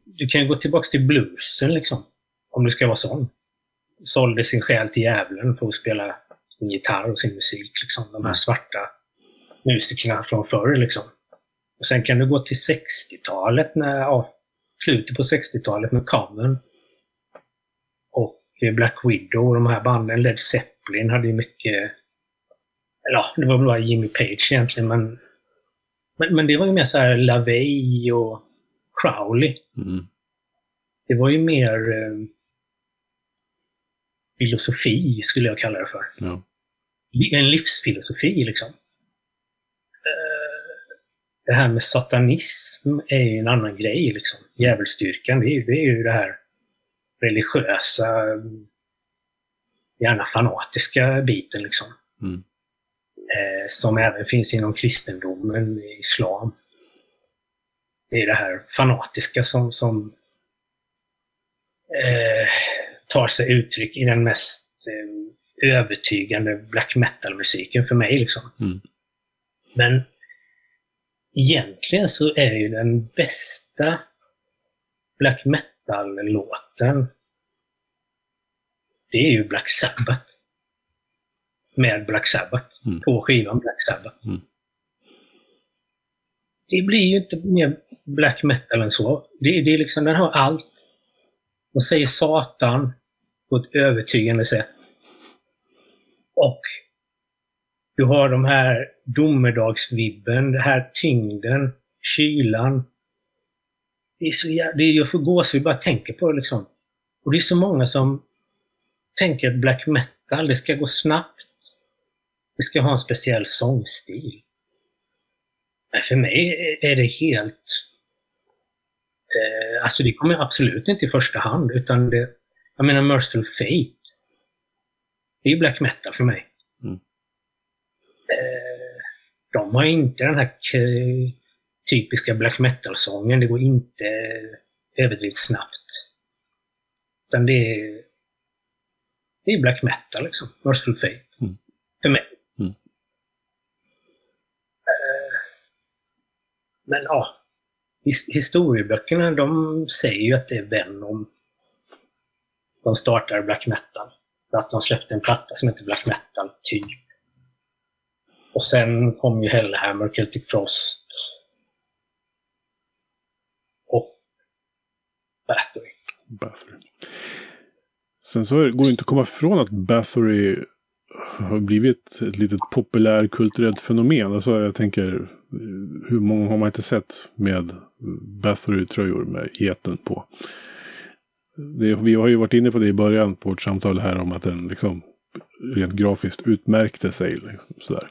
du kan ju gå tillbaka till bluesen liksom. Om du ska vara sån. Sålde sin själ till djävulen för att spela sin gitarr och sin musik. Liksom. De här Mm. svarta musikerna från förr liksom. Och sen kan du gå till 60-talet, när, ja, slutet på 60-talet med Common. Och Black Widow och de här banden. Led Zeppelin hade ju mycket... Eller ja, det var bara Jimmy Page egentligen, men men, men det var ju mer så här LaVey och Crowley. Mm. Det var ju mer eh, filosofi, skulle jag kalla det för. Ja. En livsfilosofi, liksom. Eh, det här med satanism är ju en annan grej, liksom. Djävulsdyrkan, det är, ju- det är ju det här religiösa, gärna fanatiska biten, liksom. Mm. Eh, som även finns inom kristendomen, islam. Det är det här fanatiska som, som eh, tar sig uttryck i den mest eh, övertygande black metal-musiken för mig. Liksom. Mm. Men egentligen så är ju den bästa black metal-låten det är ju Black Sabbath. Med Black Sabbath. Mm. På skivan Black Sabbath. Mm. Det blir ju inte mer black metal än så. Det, det är liksom, den har allt. De säger Satan på ett övertygande sätt. Och du har de här domedagsvibben, det här tyngden, kylan. Det är så jä- det är, jag får gåshud bara tänker på det liksom. Och det är så många som tänker att black metal, det ska gå snabbt. Det ska ha en speciell sångstil. Men för mig är- det helt... Eh, alltså det kommer absolut inte i första hand, utan det... Jag menar Merciful Fate. Det är black metal för mig. Mm. Eh, de har inte den här typiska black metal-sången. Det går inte överdrivet snabbt. Utan det är, det är black metal liksom. Merciful Fate. Mm. För mig. Mm. Eh, men ja, his- historieböckerna de säger ju att det är Venom som startar black metal. För att de släppte en platta som heter Black Metal, typ. Och sen kom ju Hellhammer, Celtic Frost och Bathory. Bathory. Sen så går det inte att komma ifrån att Bathory har blivit ett litet populärkulturellt fenomen. Alltså jag tänker, hur många har man inte sett med Bathory-tröjor med eten på? Det, vi har ju varit inne på det i början på vårt samtal här om att den liksom rent grafiskt utmärkte sig. Liksom, sådär.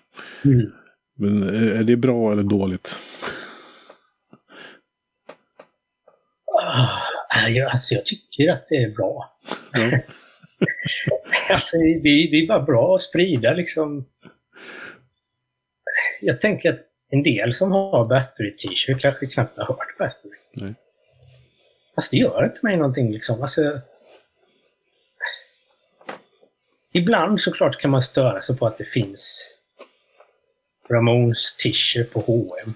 Men är, är det bra eller dåligt? Ah, jag, alltså jag tycker att det är bra. Ja. Alltså, det, det är bara bra att sprida liksom. Jag tänker att en del som har Battery t-shirt kanske knappt har hört Battery. Nej. Fast det gör inte mig någonting liksom. Alltså, ibland såklart kan man störa sig på att det finns Ramones t-shirt på H&M.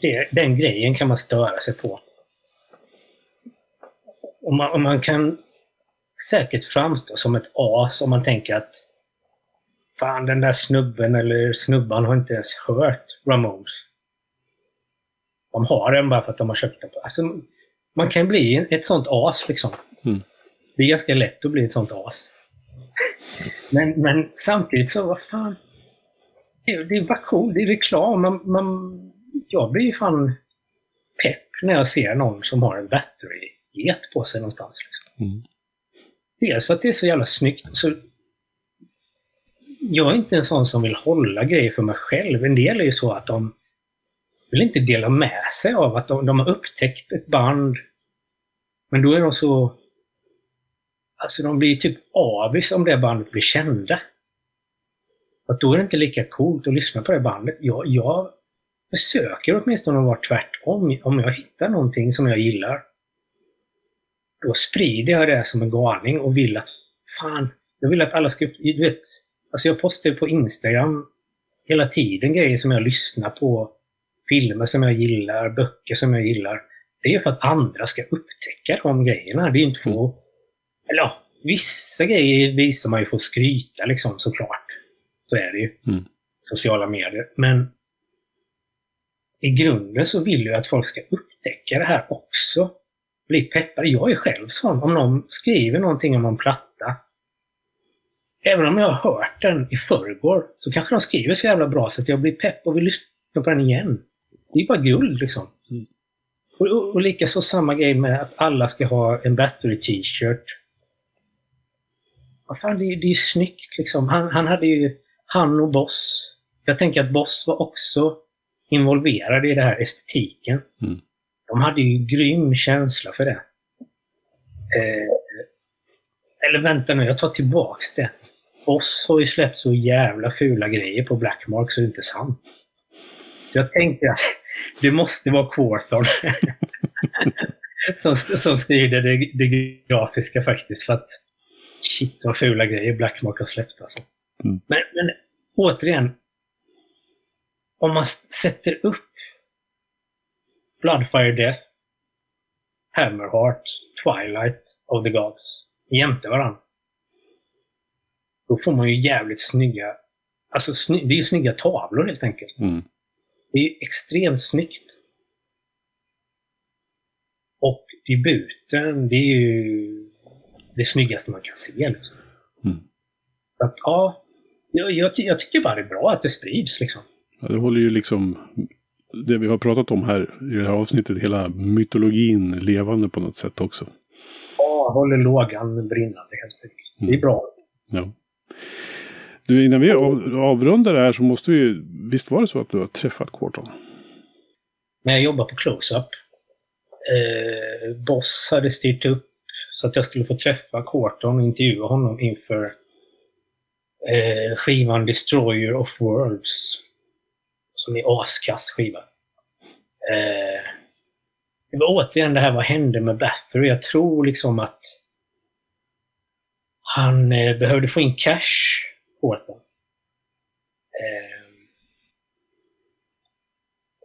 Det, den grejen kan man störa sig på. Och man, och man kan säkert framstå som ett as om man tänker att fan den där snubben eller snubban har inte ens hört Ramones. De har den bara för att de har köpt den. Alltså, man kan bli ett sånt as liksom. Mm. Det är ganska lätt att bli ett sånt as. Men, men samtidigt så, vad fan. Det, är- det är bara coolt, det är reklam. Man, man, jag blir ju fan pepp när jag ser någon som har en battery-get på sig någonstans. Liksom. Mm. Dels för att det är så jävla snyggt. Så jag är inte en sån som vill hålla grejer för mig själv. En del är ju så att de vill inte dela med sig av att de, de har upptäckt ett band. Men då är de så... Alltså de blir typ avis om det bandet blir kända. Att då är det inte lika coolt att lyssna på det bandet. Jag, jag försöker åtminstone att vara tvärtom. Om jag hittar någonting som jag gillar, då sprider jag det som en galning och vill att, fan, jag vill att alla ska, du vet, alltså jag postar på Instagram hela tiden grejer som jag lyssnar på, filmer som jag gillar, böcker som jag gillar. Det är för att andra ska upptäcka de grejerna. Det är inte för att, eller ja, vissa grejer visar man ju för att skryta liksom såklart. Så är det ju. Mm. Sociala medier. Men i grunden så vill jag att folk ska upptäcka det här också. Bli peppade. Jag är själv sån. Om någon skriver någonting om en platta. Även om jag har hört den i förrgår så kanske de skriver så jävla bra så att jag blir pepp och vill lyssna på den igen. Det är bara guld liksom. Mm. Och, och, och likaså samma grej med att alla ska ha en battery t-shirt. Vad fan, det, är- det är snyggt liksom. Han, han hade ju, han och Boss. Jag tänker att Boss var också involverad i det här estetiken. Mm. De hade ju grym känsla för det. Eh, eller vänta nu, jag tar tillbaks det. Boss har ju släppt så jävla fula grejer på Blackmark så det är inte sant. Så jag tänkte att det måste vara Quarthon som, som styrde det, det grafiska faktiskt. För att shit vad fula grejer Blackmark har släppt alltså. Mm. Men, men återigen, om man sätter upp Bloodfire Death, Hammerheart, Twilight of the Gods jämte varandra. Då får man ju jävligt snygga, alltså sny, det är ju snygga tavlor helt enkelt. Mm. Det är ju extremt snyggt. Och debuten, det är ju det snyggaste man kan se. Liksom. Mm. Att, ja, jag, jag, jag tycker bara det är bra att det sprids. Liksom. Ja, det håller ju liksom det vi har pratat om här i det här avsnittet, hela mytologin levande på något sätt också. Ja, håller lågan brinnande helt enkelt. Det är Mm. bra. Ja. Du, innan vi av, avrundar det här så måste vi, visst var det så att du har träffat Quarton? När jag jobbade på Close-Up, eh, Boss hade styrt upp så att jag skulle få träffa Quarton och intervjua honom inför eh, skivan Destroyer of Worlds. Som är askass skiva. Eh, det var återigen det här, vad hände med Bathory? Jag tror liksom att han eh, behövde få in cash, Quarton. Eh,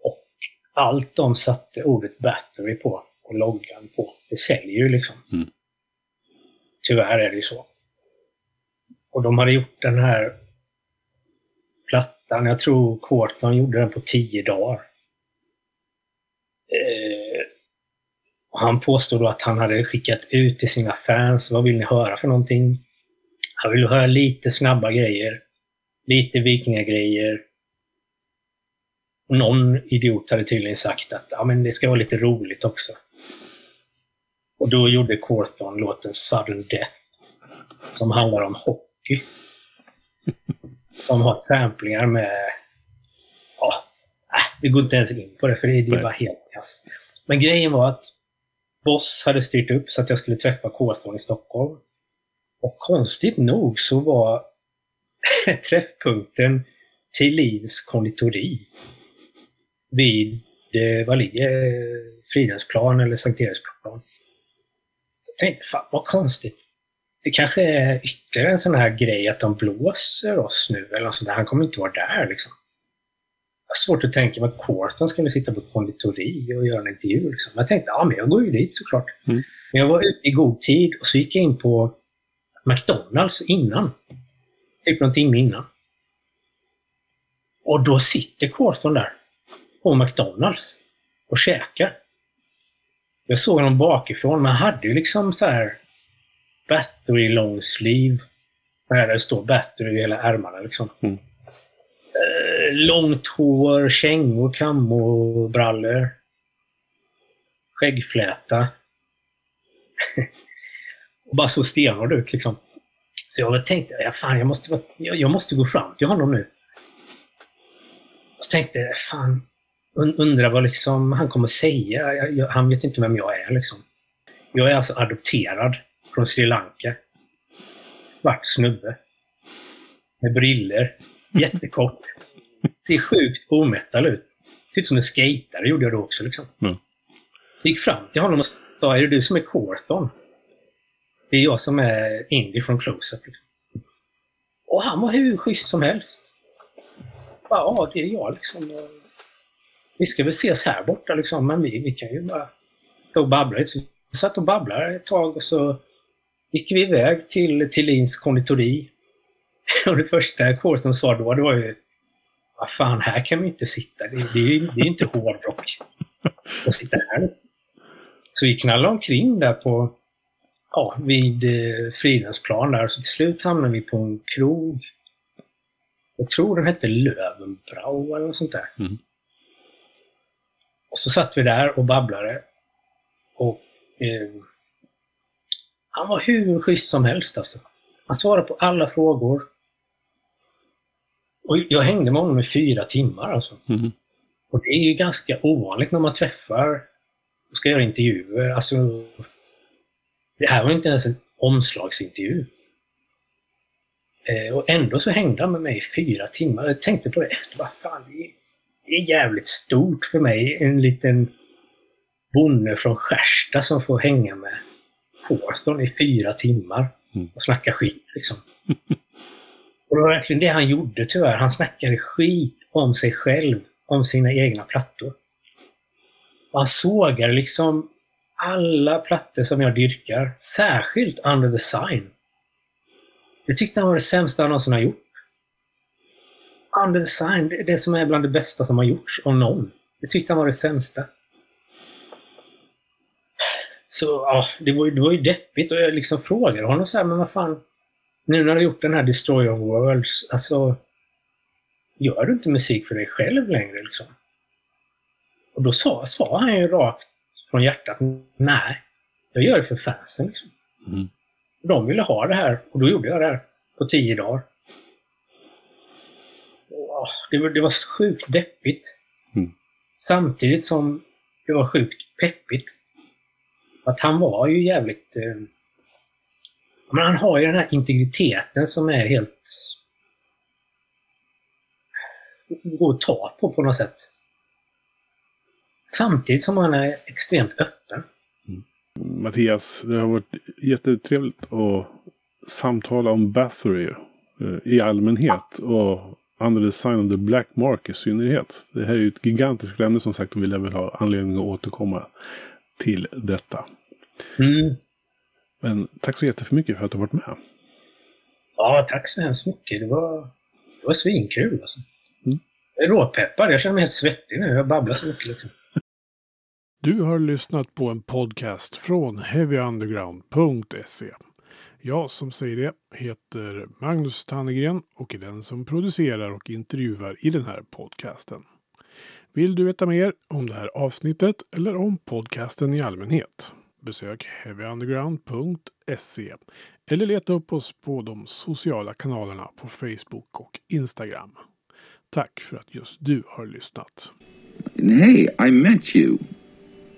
och allt de satte ordet battery på och loggan på, det säljer ju liksom. Mm. Tyvärr är det ju så. Och de hade gjort den här plattan, jag tror Quarton gjorde den på tio dagar. Eh, och han påstod då att han hade skickat ut till sina fans, vad vill ni höra för någonting? Han ville höra lite snabba grejer, lite vikingagrejer, någon idiot hade tydligen sagt att ja, men det ska vara lite roligt också. Och då gjorde Corthon låten Sudden Death. Som handlar om hockey. Som har samplingar med... Ja, äh, vi går inte ens in på det för det, det Nej. var helt kass. Men grejen var att Boss hade styrt upp så att jag skulle träffa Corthon i Stockholm. Och konstigt nog så var träffpunkten Thelins konditori vid, vad ligger eh, Fridhemsplan eller Sankt Eriksplan. Jag tänkte, fan vad konstigt. Det kanske är ytterligare en sån här grej att de blåser oss nu eller något sånt där. Han kommer inte vara där liksom. svårt att tänka mig att Corton skulle sitta på konditori och göra en intervju. Liksom. Jag tänkte, ja men jag går ju dit såklart. Mm. Men jag var ute i god tid och så gick jag in på McDonalds innan. Typ någon timme innan. Och då sitter Corton där. På McDonalds. Och käkar. Jag såg honom bakifrån, men han hade ju liksom så här battery long sleeve. Där det står battery i hela ärmarna liksom. Mm. Eh, långt hår, kängor, kammobrallor. Skäggfläta. och bara så stenhård ut liksom. Så jag tänkte, ja, fan, jag, måste, jag, jag måste gå fram till honom nu. Så tänkte fan, und, undrar vad liksom han kommer säga. Jag, jag, han vet inte vem jag är liksom. Jag är alltså adopterad från Sri Lanka. Svart snubbe. Med briller. Jättekort. Ser sjukt ometal ut. Ser ut som en skejtare gjorde jag då också. Liksom. Mm. Gick fram till honom och sa, är det du som är Corthon? Det är jag som är Indy från Close-Up. Liksom. Och han var hur schysst som helst. Bara, ja, det är jag liksom. Vi ska väl ses här borta liksom, men vi, vi kan ju bara stå och babbla lite. Så vi satt och babblade ett tag och så gick vi iväg till Tillins konditori. Och det första Corton sa då, det var ju vad fan, här kan vi inte sitta. Det, det, är, det är inte hårdrock att sitta här. Så vi knallade omkring där på, ja, vid eh, Fridhemsplan där. Så till slut hamnade vi på en krog. Jag tror den hette Lövenbrau eller något sånt där. Mm. Och så satt vi där och babblade. Och eh, han var hur schysst som helst alltså. Han svarade på alla frågor. Och jag hängde med honom i fyra timmar alltså. Mm. Och det är ju ganska ovanligt när man träffar och ska göra intervjuer. Alltså, det här var inte ens en omslagsintervju. Eh, och ändå så hängde han med mig i fyra timmar. Jag tänkte på det efter. Vad fan, det är, det är jävligt stort för mig. En liten bonde från Skärsta som får hänga med Corton i fyra timmar Mm. och snacka skit. Liksom. och det var verkligen det han gjorde tyvärr. Han snackade skit om sig själv, om sina egna plattor. Och han sågade liksom alla plattor som jag dyrkar, särskilt Under the Sign. Det tyckte han var det sämsta han någonsin har gjort. Under the Sign, det det som är bland det bästa som har gjorts av någon. Det tyckte han var det sämsta. Så ja, det var, ju- det var ju deppigt och jag liksom frågade honom så här, men vad fan, nu när du har gjort den här Destroy of Worlds, alltså, gör du inte musik för dig själv längre liksom? Och då sa, sa han ju rakt från hjärtat, nej, jag gör det för fansen liksom. Mm. De ville ha det här och då gjorde jag det här på tio dagar. Och, det, var, det var sjukt deppigt. Mm. Samtidigt som det var sjukt peppigt. Att han var ju jävligt... Eh, men han har ju den här integriteten som är helt... Går att ta på på något sätt. Samtidigt som han är extremt öppen. Mm. Mattias, det har varit jättetrevligt att samtala om Bathory eh, i allmänhet och Under the Sign of the Black Mark i synnerhet. Det här är ju ett gigantiskt ämne som sagt och vi lär väl ha anledning att återkomma till detta. Mm. Men tack så jättemycket för att du varit med. Ja, tack så hemskt mycket. Det var, det var svinkul alltså. Mm. Jag är råpeppad. Jag känner mig helt svettig nu. Jag babblar så mycket. Liksom. Du har lyssnat på en podcast från heavyunderground.se. Jag som säger det heter Magnus Tannegren och är den som producerar och intervjuar i den här podcasten. Vill du veta mer om det här avsnittet eller om podcasten i allmänhet? Besök heavyunderground.se eller leta upp oss på de sociala kanalerna på Facebook och Instagram. Tack för att just du har lyssnat. Hey, I met you.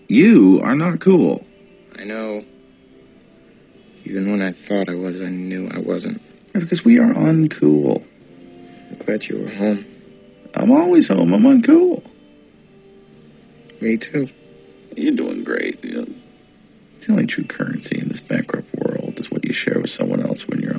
You are not cool. I know. Even when I thought I was, I knew I wasn't. Because we are uncool. I'm glad you were home. I'm always home. I'm uncool. Me too. You're doing great. Know, the only true currency in this bankrupt world is what you share with someone else when you're